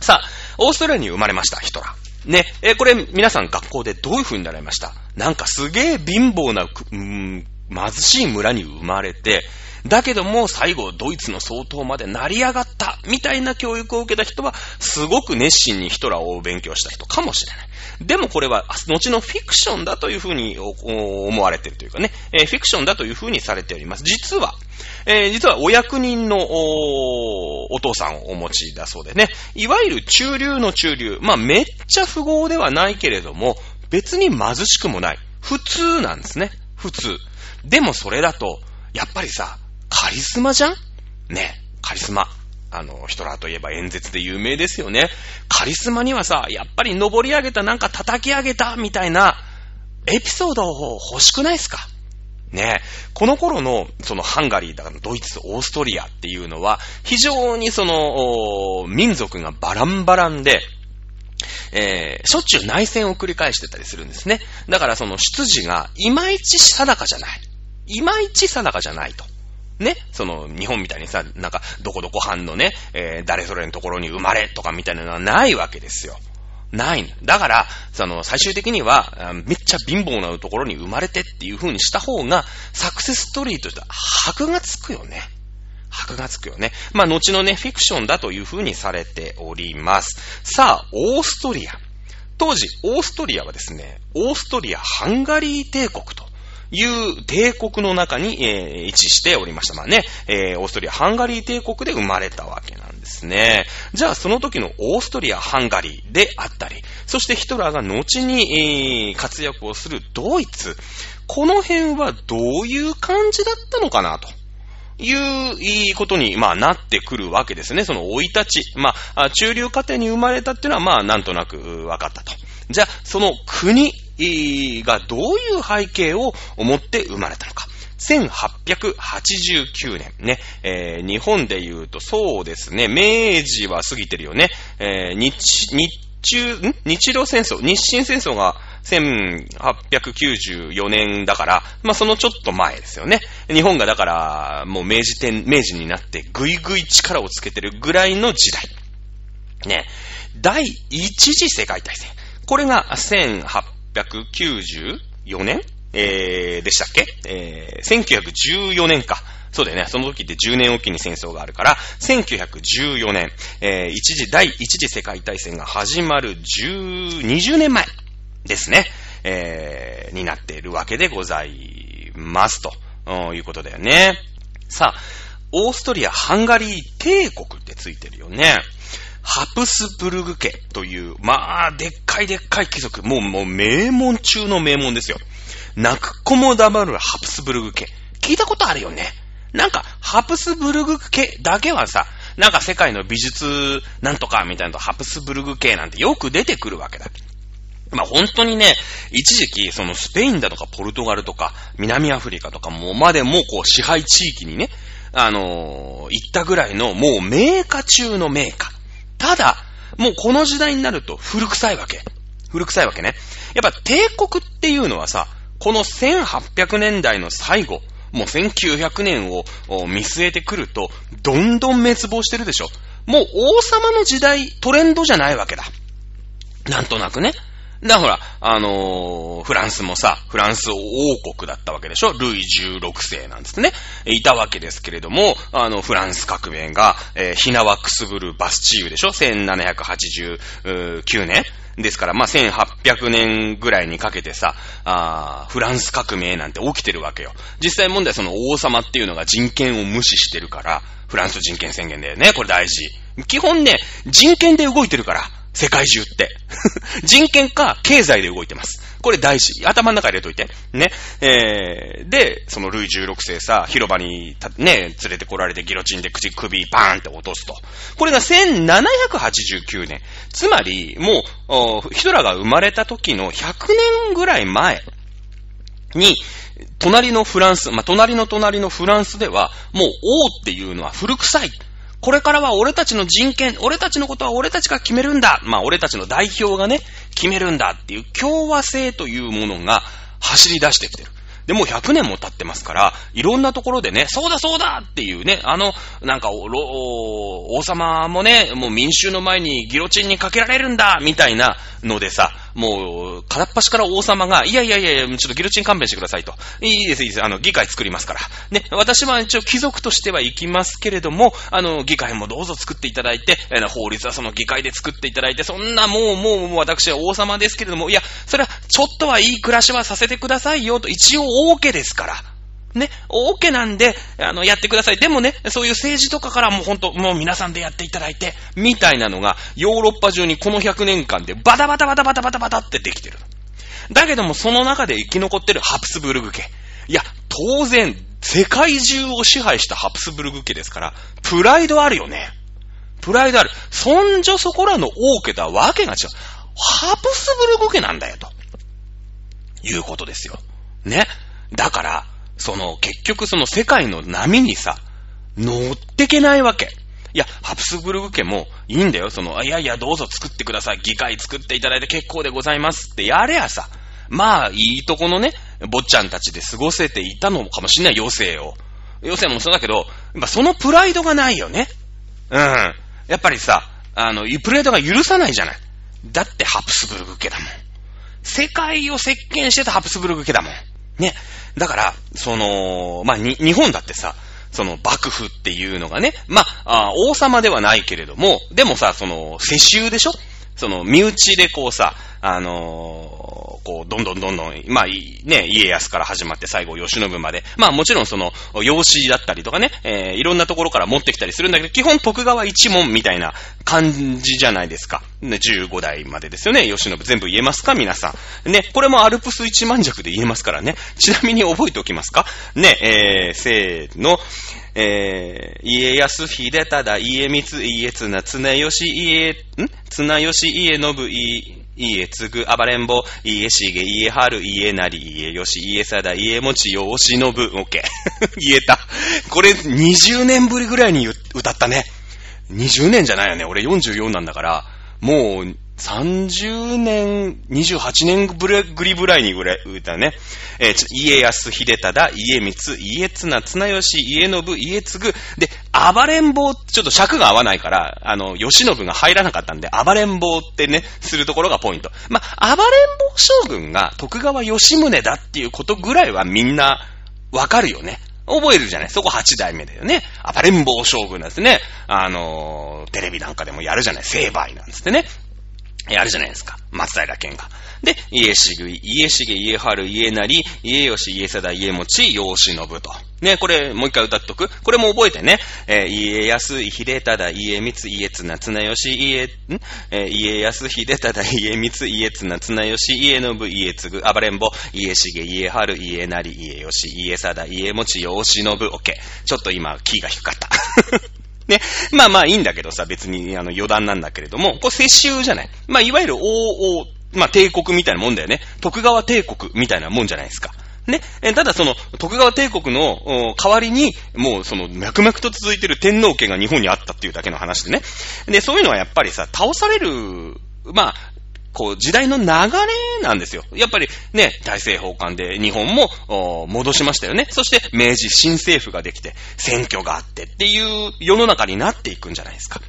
さあ、オーストラリアに生まれました、ヒトラー。ね、えこれ皆さん学校でどういう風になられました？なんかすげえ貧乏な、うん、貧しい村に生まれて、だけども最後ドイツの総統まで成り上がったみたいな教育を受けた人はすごく熱心にヒトラーを勉強した人かもしれない。でもこれは後のフィクションだというふうに思われているというかね、えー、フィクションだというふうにされております。実は、えー、実はお役人のお父さんをお持ちだそうでね、いわゆる中流の中流、まあめっちゃ富豪ではないけれども、別に貧しくもない。普通なんですね。普通。でもそれだと、やっぱりさ、カリスマじゃん？ね、カリスマ。あの、ヒトラーといえば演説で有名ですよね。カリスマにはさ、やっぱり登り上げたなんか叩き上げたみたいなエピソードを欲しくないですか？ねこの頃の、そのハンガリーだからドイツ、オーストリアっていうのは、非常にその、民族がバランバランで、えー、しょっちゅう内戦を繰り返してたりするんですね。だからその出自がいまいち定かじゃない。いまいち定かじゃないと。ね、その、日本みたいにさ、なんか、どこどこ藩のね、えー、誰それのところに生まれとかみたいなのはないわけですよ。ない。だから、その、最終的には、めっちゃ貧乏なところに生まれてっていう風にした方が、サクセスストーリーとしては、箔がつくよね。箔がつくよね。まあ、後のね、フィクションだという風にされております。さあ、オーストリア。当時、オーストリアはですね、オーストリア・ハンガリー帝国という帝国の中に、えー、位置しておりました。まあね、えー、オーストリア、ハンガリー帝国で生まれたわけなんですね。じゃあ、その時のオーストリア、ハンガリーであったり、そしてヒトラーが後に、えー、活躍をするドイツ、この辺はどういう感じだったのかなと。いうことに、まあ、なってくるわけですね。その、生い立ち。まあ、中流家庭に生まれたっていうのは、まあ、なんとなく分かったと。じゃあ、その国がどういう背景を持って生まれたのか。1889年ね、えー、日本で言うとそうですね、明治は過ぎてるよね。えー、日、日中、ん？日露戦争、日清戦争が1894年だから、まあそのちょっと前ですよね。日本がだから、もう明治天、明治になってぐいぐい力をつけてるぐらいの時代。ね。第一次世界大戦。これが1894年？えー、でしたっけ？えー、1914年か。そうだよね。その時って10年おきに戦争があるから、1914年、えー、一時、第一次世界大戦が始まる10、20年前ですね。えー、になっているわけでございますと、いうことだよね。さあ、オーストリア、ハンガリー帝国ってついてるよね。ハプスブルグ家という、まあ、でっかいでっかい貴族。もう、もう名門中の名門ですよ。泣く子も黙るハプスブルグ家。聞いたことあるよね。なんか、ハプスブルグ家だけはさ、なんか世界の美術なんとかみたいなとハプスブルグ系なんてよく出てくるわけだ。まあ本当にね、一時期、そのスペインだとかポルトガルとか南アフリカとかもまでもこう支配地域にね、あのー、行ったぐらいのもう名家中の名家。ただ、もうこの時代になると古臭いわけ。古臭いわけね。やっぱ帝国っていうのはさ、この1800年代の最後、もう1900年を見据えてくると、どんどん滅亡してるでしょ。もう王様の時代、トレンドじゃないわけだ。なんとなくね。だからほら、あのー、フランスもさ、フランス王国だったわけでしょ？ルイ16世なんつってね、いたわけですけれども、あの、フランス革命が、えー、ひなわくすぶるバスチーユでしょ ?1789 年ですから、まあ、1800年ぐらいにかけてさ、あフランス革命なんて起きてるわけよ。実際問題その王様っていうのが人権を無視してるから、フランス人権宣言だよね。これ大事。基本ね、人権で動いてるから。世界中って。人権か経済で動いてます。これ大事。頭の中入れといて。ね。えー、で、そのルイ16世さ、広場にね、連れてこられてギロチンで口首バーンって落とすと。これが1789年。つまり、もう、ヒトラーが生まれた時の100年ぐらい前に、隣のフランス、まあ、隣の隣のフランスでは、もう王っていうのは古臭い。これからは俺たちの人権、俺たちのことは俺たちが決めるんだ。まあ俺たちの代表がね、決めるんだっていう共和制というものが走り出してきてる。で、もう100年も経ってますから、いろんなところでね、そうだそうだっていうね、あの、なんか、王様もね、もう民衆の前にギロチンにかけられるんだみたいなのでさ、もう、片っ端から王様が、いやいやいやいや、ちょっとギルチン勘弁してくださいと。いいです、いいです。あの、議会作りますから。ね、私は一応貴族としては行きますけれども、あの、議会もどうぞ作っていただいて、法律はその議会で作っていただいて、そんなもう、もう、もう私は王様ですけれども、いや、それはちょっとはいい暮らしはさせてくださいよと、一応 OK ですから。ね、OK なんで、あの、やってください。でもね、そういう政治とかからもうほんと、もう皆さんでやっていただいて、みたいなのが、ヨーロッパ中にこの100年間でバタバタバタバタバタバタってできてる。だけども、その中で生き残ってるハプスブルグ家。いや、当然、世界中を支配したハプスブルグ家ですから、プライドあるよね。プライドある。そんじょそこらの王家とはわけが違う。ハプスブルグ家なんだよ、と。いうことですよ。ね。だから、その、結局その世界の波にさ、乗ってけないわけ。いや、ハプスブルグ家もいいんだよ。その、いやいや、どうぞ作ってください。議会作っていただいて結構でございますってやれやさ。まあ、いいとこのね、坊ちゃんたちで過ごせていたのかもしんない、余生を。余生もそうだけど、そのプライドがないよね。うん。やっぱりさ、あの、プライドが許さないじゃない。だってハプスブルグ家だもん。世界を席巻してたハプスブルグ家だもん。ね。だから、その、まあ、に、日本だってさ、その幕府っていうのがね、まあ、王様ではないけれども、でもさ、その、世襲でしょ？その、身内でこうさ、あのこう、どんどんどんどん、まあ、ね、家康から始まって最後、吉信まで。まあ、もちろんその、養子だったりとかね、えー、いろんなところから持ってきたりするんだけど、基本徳川一門みたいな感じじゃないですか。ね、15代までですよね、吉信全部言えますか？皆さん。ね、これもアルプス一万弱で言えますからね。ちなみに覚えておきますか？ね、えー、せーの、えー、家康秀忠、家光、家綱、綱吉、家、ん？綱吉、家信、いいえつぐ、あばれんぼ、いいえしげ、いいえはる、いいえなり、いいえよし、いいえさだ、いいえもちよ、おしのぶ、オッケー。言えた。これ20年ぶりぐらいに歌ったね。20年じゃないよね。俺44なんだから、もう30年、28年ぶりぐらいにぐらい歌ね。えー、家康、秀忠、家光、家綱、綱吉、家信、家継ぐ。で、暴れん坊、ちょっと尺が合わないから、あの、吉信が入らなかったんで、暴れん坊ってね、するところがポイント。まあ、暴れん坊将軍が徳川吉宗だっていうことぐらいはみんなわかるよね。覚えるじゃない？そこ8代目だよね。暴れん坊将軍なんですね。あの、テレビなんかでもやるじゃない？成敗なんつってね。やるじゃないですか。松平健が。で、家重、家重、家春、家成、家吉、家貞、家持、養子信と。ね、これ、もう一回歌っとくこれも覚えてね。えー、家康、秀忠、家光、家綱、綱吉、家、ん？えー、家康、秀忠、家光、家綱、綱吉、家信、家継ぐ、暴れん坊、家重、家春、家成、家吉、家貞、家持、養子信。オッケー。ちょっと今、キーが低かった。ね。まあまあいいんだけどさ、別にあの余談なんだけれども、これ世襲じゃない。まあいわゆる王王、まあ帝国みたいなもんだよね。徳川帝国みたいなもんじゃないですか。ね。ただその、徳川帝国の代わりに、もうその、脈々と続いてる天皇家が日本にあったっていうだけの話でね。で、そういうのはやっぱりさ、倒される、まあ、こう、時代の流れなんですよ。やっぱりね、大政奉還で日本も戻しましたよね。そして明治新政府ができて、選挙があってっていう世の中になっていくんじゃないですか。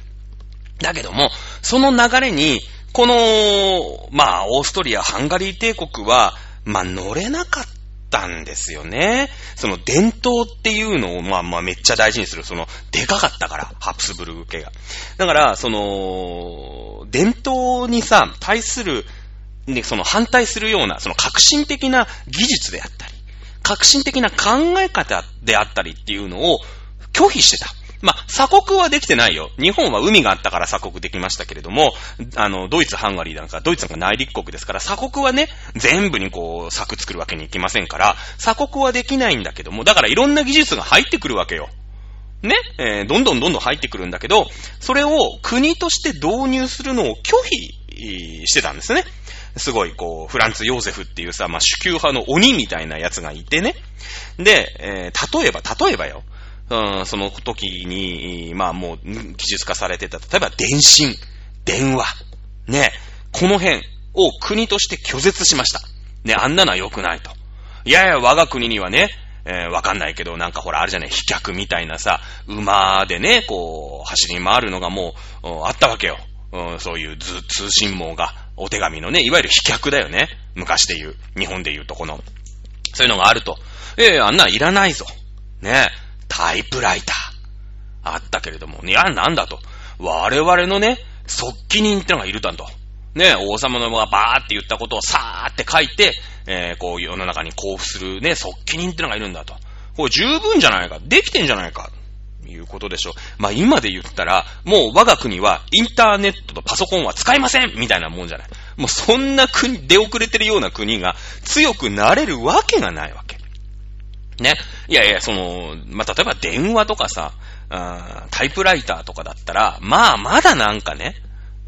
だけども、その流れに、この、まあ、オーストリア、ハンガリー帝国は、まあ、乗れなかったたんですよね。その伝統っていうのを、まあまあめっちゃ大事にする。その、でかかったから、ハプスブルグ家が。だから、その、伝統にさ、対する、ね、その反対するような、その革新的な技術であったり、革新的な考え方であったりっていうのを拒否してた。まあ、鎖国はできてないよ。日本は海があったから鎖国できましたけれども、あの、ドイツ、ハンガリーなんか、ドイツなんか内陸国ですから、鎖国はね、全部にこう、柵作るわけにいきませんから、鎖国はできないんだけども、だからいろんな技術が入ってくるわけよ。ね、えー、どんどんどんどん入ってくるんだけど、それを国として導入するのを拒否してたんですね。すごい、こう、フランツ・ヨーゼフっていうさ、まあ、主級派の鬼みたいなやつがいてね。で、えー、例えば、例えばよ、その時に、まあもう技術化されてた、例えば電信、電話、ね、この辺を国として拒絶しました。ね、あんなのは良くないと。いやいや、我が国にはね、えー、わかんないけど、なんかほら、あるじゃない、飛脚みたいなさ、馬でね、こう、走り回るのがもう、あったわけよ。うん、そういう通信網が、お手紙のね、いわゆる飛脚だよね。昔で言う、日本で言うとこの。そういうのがあると。ええー、あんなんいらないぞ。ね。タイプライター。あったけれども、いや、なんだと。我々のね、側近人ってのがいるだと。ね、王様のがバーって言ったことをさーって書いて、えー、こう世の中に交付するね、側近人ってのがいるんだと。これ十分じゃないか。できてんじゃないか。いうことでしょう。まあ今で言ったら、もう我が国はインターネットとパソコンは使いませんみたいなもんじゃない。もうそんな国、出遅れてるような国が強くなれるわけがないわけ。ね。いやいや、その、まあ、例えば電話とかさ、タイプライターとかだったら、まあ、まだなんかね、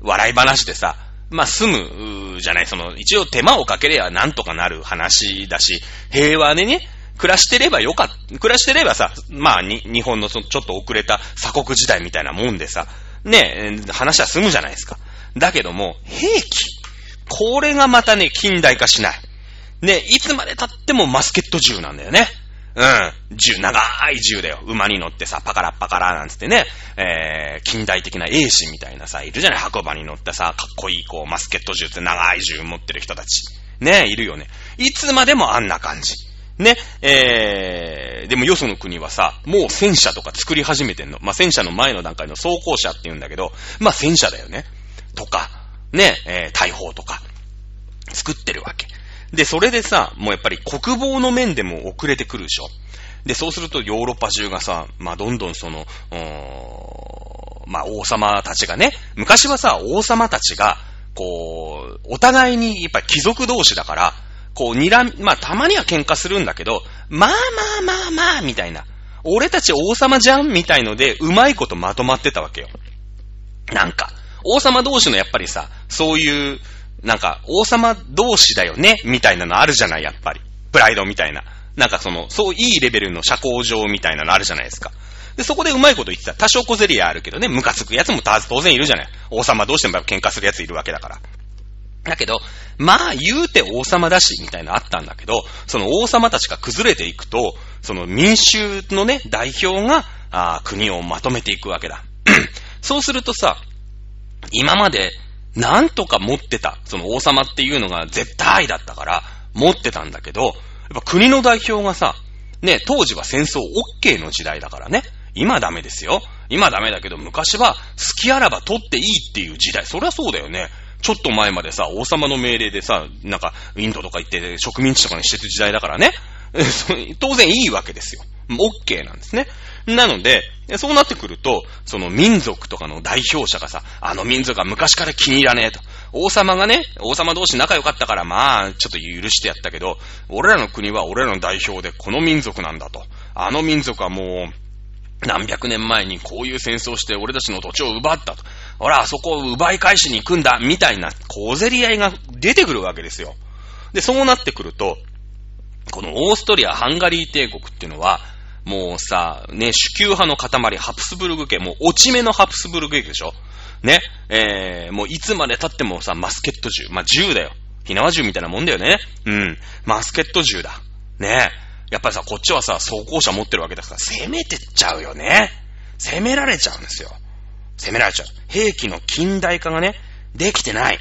笑い話でさ、まあ、済む、じゃない、その、一応手間をかければなんとかなる話だし、平和でね、暮らしてればよかっ、暮らしてればさ、まあ、に、日本のちょっと遅れた鎖国時代みたいなもんでさ、ね、話は済むじゃないですか。だけども、兵器。これがまたね、近代化しない。ね、いつまで経ってもマスケット銃なんだよね。うん。銃、長い銃だよ。馬に乗ってさ、パカラッパカラなんつってね、えー、近代的な兵士みたいなさ、いるじゃない？白馬に乗ってさ、かっこいい、こう、マスケット銃って長い銃持ってる人たち。ね、いるよね。いつまでもあんな感じ。ね、えー、でもよその国はさ、もう戦車とか作り始めてんの。まあ、戦車の前の段階の装甲車って言うんだけど、まあ、戦車だよね。とか、ね、えー、大砲とか、作ってるわけ。で、それでさ、もうやっぱり国防の面でも遅れてくるでしょ。で、そうするとヨーロッパ中がさ、まあ、どんどんその、まあ、王様たちがね、昔はさ、王様たちが、こう、お互いに、やっぱり貴族同士だから、こう、にら、まあ、たまには喧嘩するんだけど、まあまあまあまあ、みたいな。俺たち王様じゃんみたいので、うまいことまとまってたわけよ。なんか、王様同士のやっぱりさ、そういう、なんか、王様同士だよねみたいなのあるじゃない、やっぱり。プライドみたいな。なんかその、そういいレベルの社交上みたいなのあるじゃないですか。で、そこでうまいこと言ってた。多少小競り合あるけどね、ムカつくやつも当然いるじゃない。王様同士でも喧嘩するやついるわけだから。だけど、まあ言うて王様だし、みたいなのあったんだけど、その王様たちが崩れていくと、その民衆のね、代表が、あ国をまとめていくわけだ。そうするとさ、今までなんとか持ってた。その王様っていうのが絶対だったから、持ってたんだけど、やっぱ国の代表がさ、ね、当時は戦争 OK の時代だからね。今ダメですよ。今ダメだけど、昔は好きあらば取っていいっていう時代。そりゃそうだよね。ちょっと前までさ、王様の命令でさ、なんか、インドとか行って植民地とかにしてる時代だからね。当然いいわけですよ。OK なんですね。なので、そうなってくると、その民族とかの代表者がさ、あの民族は昔から気に入らねえと。王様がね、王様同士仲良かったから、まあ、ちょっと許してやったけど、俺らの国は俺らの代表でこの民族なんだと。あの民族はもう、何百年前にこういう戦争して俺たちの土地を奪ったと。ほら、あそこを奪い返しに行くんだ、みたいな小競り合いが出てくるわけですよ。で、そうなってくると、このオーストリア・ハンガリー帝国っていうのは、もうさ、ね、主級派の塊、ハプスブルグ家、もう落ち目のハプスブルグ家でしょ？ね、えー、もういつまで経ってもさ、マスケット銃。まあ、銃だよ。火縄銃みたいなもんだよね。うん。マスケット銃だ。ね？やっぱりさ、こっちはさ、装甲車持ってるわけだから、攻めてっちゃうよね。攻められちゃうんですよ。攻められちゃう。兵器の近代化がね、できてない。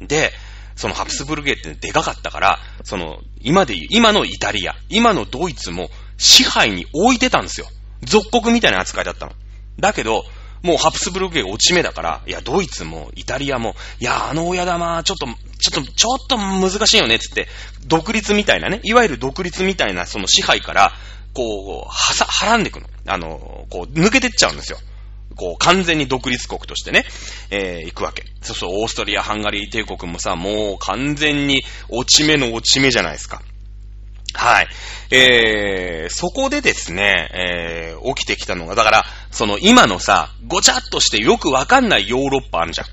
で、そのハプスブルグゲーってでかかったから、その、今で言う、今のイタリア、今のドイツも支配に置いてたんですよ。属国みたいな扱いだったの。だけど、もうハプスブルグゲー落ち目だから、いや、ドイツもイタリアも、いや、あの親玉、ちょっと、ちょっと、ちょっと難しいよね、つって、独立みたいなね、いわゆる独立みたいなその支配から、こう、はさ、はらんでいくの。あの、こう、抜けてっちゃうんですよ。こう、完全に独立国としてね、えー、行くわけ。そうそう、オーストリア、ハンガリー帝国もさ、もう完全に落ち目の落ち目じゃないですか。はい。えー、そこでですね、えー、起きてきたのが、だから、その今のさ、ごちゃっとしてよくわかんないヨーロッパあるじゃん。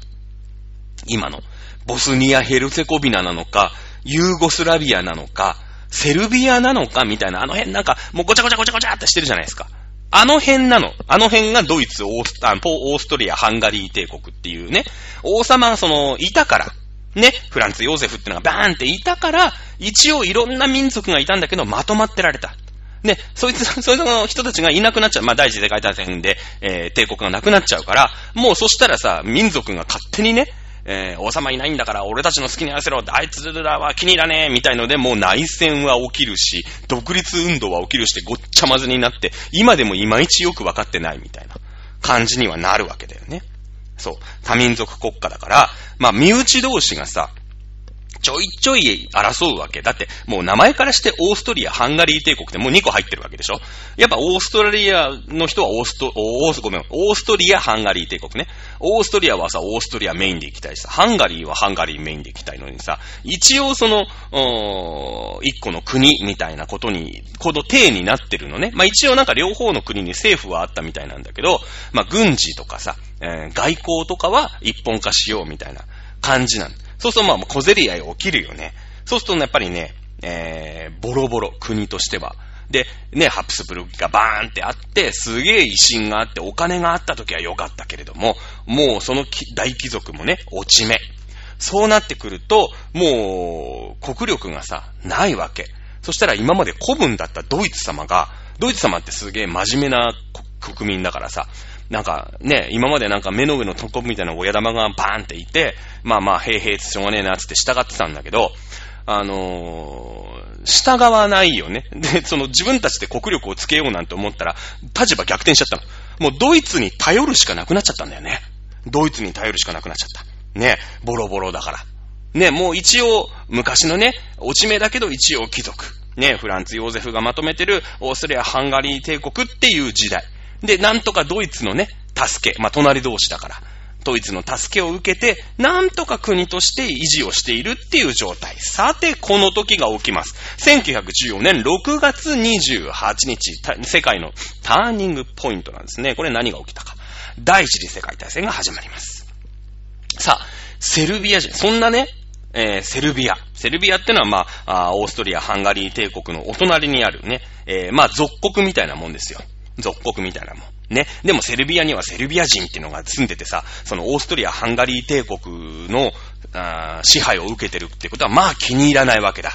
今の。ボスニア・ヘルセコビナなのか、ユーゴスラビアなのか、セルビアなのかみたいな、あの辺なんか、もうごちゃごちゃごちゃごちゃってしてるじゃないですか。あの辺なの。あの辺がドイツ、オースポオーストリア、ハンガリー帝国っていうね、王様がその、いたから、ね、フランツ・ヨーゼフってのがバーンっていたから、一応いろんな民族がいたんだけど、まとまってられた。ね、そいつ、そいつの人たちがいなくなっちゃう。まあ、第一次世界大戦で、えー、帝国がなくなっちゃうから、もうそしたらさ、民族が勝手にね、えー、王様いないんだから俺たちの好きに合わせろ、あいつらは気に入らねえ、みたいので、もう内戦は起きるし、独立運動は起きるしてごっちゃまずになって、今でもいまいちよくわかってないみたいな感じにはなるわけだよね。そう。多民族国家だから、まあ、身内同士がさ、ちょいちょい争うわけ。だって、もう名前からしてオーストリア、ハンガリー帝国ってもう2個入ってるわけでしょ？やっぱオーストラリアの人はオースト、オース、ごめん、オーストリア、ハンガリー帝国ね。オーストリアはさ、オーストリアメインで行きたいしさ、ハンガリーはハンガリーメインで行きたいのにさ、一応その、おー一個の国みたいなことに、この体になってるのね。まあ一応なんか両方の国に政府はあったみたいなんだけど、まあ軍事とかさ、えー外交とかは一本化しようみたいな感じなんだ。そうするとまあ小競り合い起きるよね。そうするとやっぱりね、えー、ボロボロ、国としては。で、ね、ハプスブルクがバーンってあって、すげえ威信があって、お金があった時は良かったけれども、もうその大貴族もね、落ち目。そうなってくると、もう、国力がさ、ないわけ。そしたら今まで古文だったドイツ様が、ドイツ様ってすげえ真面目な国民だからさ、なんかね、今までなんか目の上のトコブみたいな親玉がバーンっていて、まあまあ、へいへいしょうがねえなって従ってたんだけど、あのー、従わないよね。で、その自分たちで国力をつけようなんて思ったら、立場逆転しちゃったの。もうドイツに頼るしかなくなっちゃったんだよね。ドイツに頼るしかなくなっちゃった。ね、ボロボロだから。ね、もう一応、昔のね、落ち目だけど一応貴族。ね、フランツ・ヨーゼフがまとめてるオーストリア・ハンガリー帝国っていう時代。で、なんとかドイツのね、助け、まあ、隣同士だから、ドイツの助けを受けて、なんとか国として維持をしているっていう状態。さて、この時が起きます。1914年6月28日、世界のターニングポイントなんですね。これ何が起きたか。第一次世界大戦が始まります。さあ、セルビア人、そんなね、えーセルビア。セルビアってのは、まあ、オーストリア、ハンガリー帝国のお隣にあるね、えーまあ、属国みたいなもんですよ。属国みたいなもん。ね。でもセルビアにはセルビア人っていうのが住んでてさ、そのオーストリア、ハンガリー帝国のあ支配を受けてるってことは、まあ気に入らないわけだ。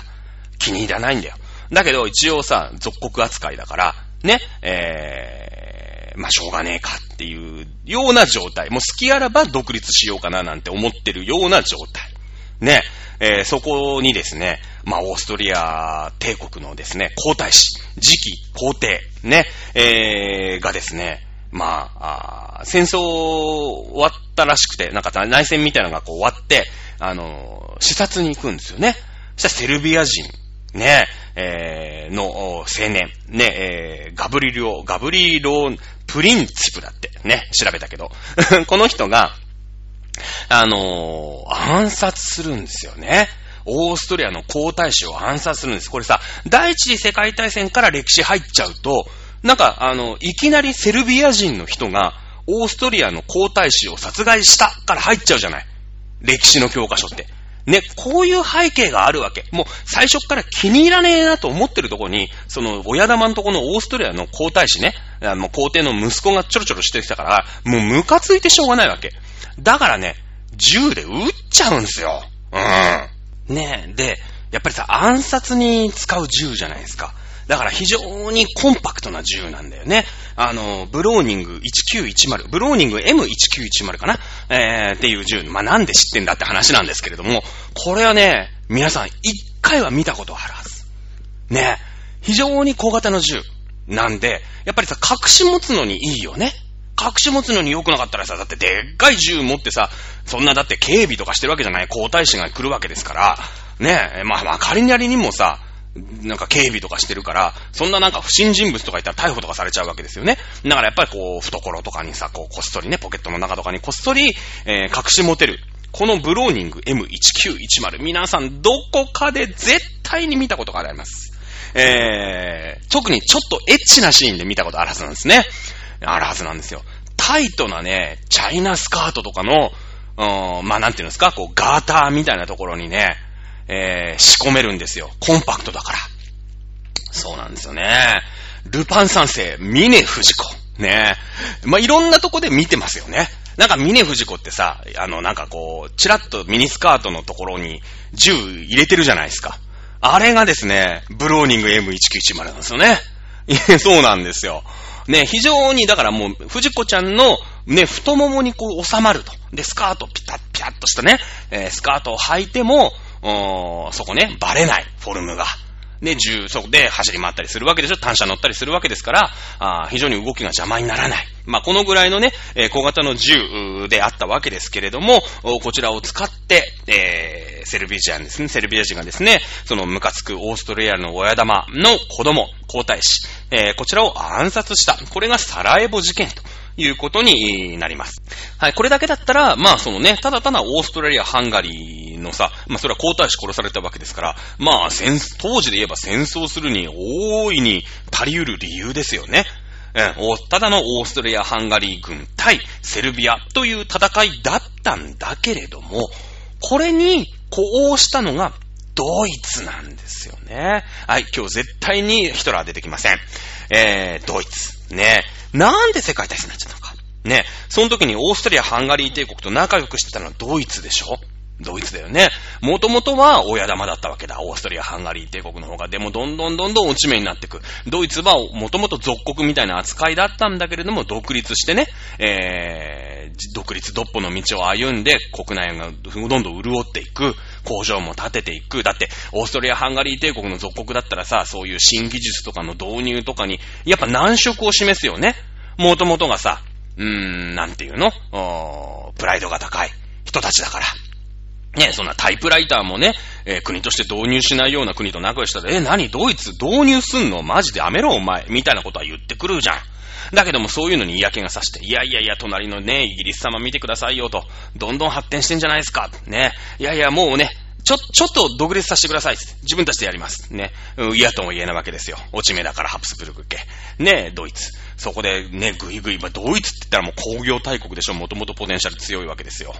気に入らないんだよ。だけど一応さ、属国扱いだから、ね、えー、まあしょうがねえかっていうような状態。もう好きあらば独立しようかななんて思ってるような状態。ね、えーそこにですね、まあ、オーストリア帝国のですね、皇太子、次期皇帝、ね、えーがですね、まあ、あ戦争終わったらしくて、なんか内戦みたいなのがこう終わって、あのー視察に行くんですよね。そしたらセルビア人、ね、えーの青年、ね、えーガブリリオ、ガブリロプリンチプだって、ね、調べたけど、この人が、あのー暗殺するんですよね。オーストリアの皇太子を暗殺するんです。これさ、第一次世界大戦から歴史入っちゃうと、なんか、あの、いきなりセルビア人の人が、オーストリアの皇太子を殺害したから入っちゃうじゃない。歴史の教科書って。ね、こういう背景があるわけ。もう最初から気に入らねえなと思ってるとこに、その親玉のとこのオーストリアの皇太子ね、あの皇帝の息子がちょろちょろしてきたから、もうムカついてしょうがないわけ。だからね、銃で撃っちゃうんですよ。うん。ねえ、で、やっぱりさ、暗殺に使う銃じゃないですか。だから非常にコンパクトな銃なんだよね。あの、ブローニング1910、ブローニング M1910 かな？えー、っていう銃。まあ、なんで知ってんだって話なんですけれども、これはね、皆さん一回は見たことあるはず。ね。非常に小型の銃。なんで、やっぱりさ、隠し持つのにいいよね。隠し持つのに良くなかったらさ、だってでっかい銃持ってさ、そんなだって警備とかしてるわけじゃない皇太子が来るわけですから、ねえ、まあまあ仮にありにもさ、なんか警備とかしてるから、そんななんか不審人物とかいたら逮捕とかされちゃうわけですよね。だからやっぱりこう、懐とかにさ、こう、こっそりね、ポケットの中とかにこっそり、えー、隠し持てる。このブローニング M1910、皆さんどこかで絶対に見たことがあります。えー、特にちょっとエッチなシーンで見たことあるはずなんですね。あるはずなんですよ。タイトなね、チャイナスカートとかの、うん、まあなんていうんですか、こう、ガーターみたいなところにね、えー、仕込めるんですよ。コンパクトだから。そうなんですよね。ルパン三世、峰不二子。ねまあ、いろんなとこで見てますよね。なんか峰不二子ってさ、あの、なんかこう、チラッとミニスカートのところに銃入れてるじゃないですか。あれがですね、ブローニング M1910 なんですよね。そうなんですよ。ね、非常に、だからもう、藤子ちゃんの、ね、太ももにこう収まると。で、スカートピタッピタッとしたね、えー、スカートを履いても、そこね、バレない、フォルムが。で、重速で走り回ったりするわけでしょ単車乗ったりするわけですから、あ非常に動きが邪魔にならない。まあ、このぐらいのね、え、小型の銃であったわけですけれども、こちらを使って、えー、セルビジアンですね、セルビア人がですね、そのムカつくオーストラリアの親玉の子供、皇太子、えー、こちらを暗殺した。これがサラエボ事件と。いうことになります。はい、これだけだったら、まあそのね、ただただオーストラリア、ハンガリーのさ、まあそれは皇太子殺されたわけですから、まあ戦、当時で言えば戦争するに大いに足り得る理由ですよね。うん、ただのオーストラリア・ハンガリー軍対セルビアという戦いだったんだけれども、これに呼応したのがドイツなんですよね。はい、今日絶対にヒトラー出てきません。えー、ドイツ。ねえ。なんで世界大戦になっちゃったのか。ねえ。その時にオーストリア、ハンガリー帝国と仲良くしてたのはドイツでしょ？ドイツだよね。もともとは親玉だったわけだ。オーストリア、ハンガリー帝国の方が。でもどんどんどんどん落ち目になっていく。ドイツはもともと属国みたいな扱いだったんだけれども、独立してね、えー、独立独歩の道を歩んで、国内がどんどん潤っていく。工場も建てていく。だって、オーストリア、ハンガリー帝国の属国だったらさ、そういう新技術とかの導入とかに、やっぱ難色を示すよね。もともとがさ、うーん、なんていうの？プライドが高い人たちだから。ね、そんなタイプライターもね、えー、国として導入しないような国と仲良ししたら、え、何？ドイツ導入すんの？マジで？やめろお前みたいなことは言ってくるじゃん。だけどもそういうのに嫌気がさして、いやいやいや、隣のね、イギリス様見てくださいよと、どんどん発展してんじゃないですか。ね。いやいや、もうね、ちょ、ちょっと独立させてください。自分たちでやります。ね。嫌とも言えないわけですよ。落ち目だからハプスブルク家。ねえドイツ。そこでね、ぐいぐい、まあ、ドイツって言ったらもう工業大国でしょ。もともとポテンシャル強いわけですよ。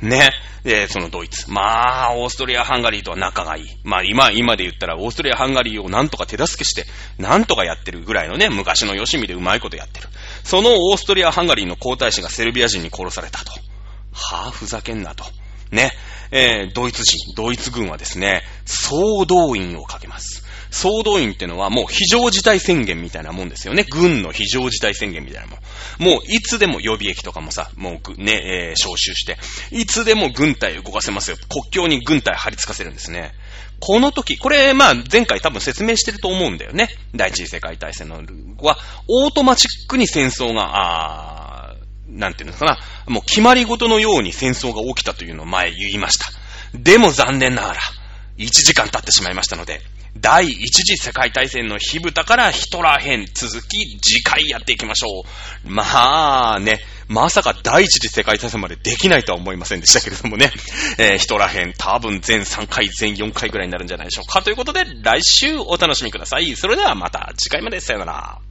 ね。で、そのドイツ。まあ、オーストリア、ハンガリーとは仲がいい。まあ、今、今で言ったら、オーストリア、ハンガリーをなんとか手助けして、なんとかやってるぐらいのね、昔のよしみでうまいことやってる。そのオーストリア、ハンガリーの皇太子がセルビア人に殺されたと。はあ、ふざけんなと。ね。えー、ドイツ人、ドイツ軍はですね、総動員をかけます。総動員ってのはもう非常事態宣言みたいなもんですよね。軍の非常事態宣言みたいなもん。もういつでも予備役とかもさ、もうね、えー、招集して、いつでも軍隊動かせますよ。国境に軍隊張り付かせるんですね。この時、これ、まあ、前回多分説明してると思うんだよね。第一次世界大戦のは、オートマチックに戦争が、あなんていうのかな、もう決まり事のように戦争が起きたというのを前言いました。でも残念ながら、1時間経ってしまいましたので、第一次世界大戦の火蓋からヒトラー編続き次回やっていきましょう。まあね、まさか第一次世界大戦までできないとは思いませんでしたけれどもね、えー、ヒトラー編多分全3回、全4回ぐらいになるんじゃないでしょうか。ということで来週お楽しみください。それではまた次回までさよなら。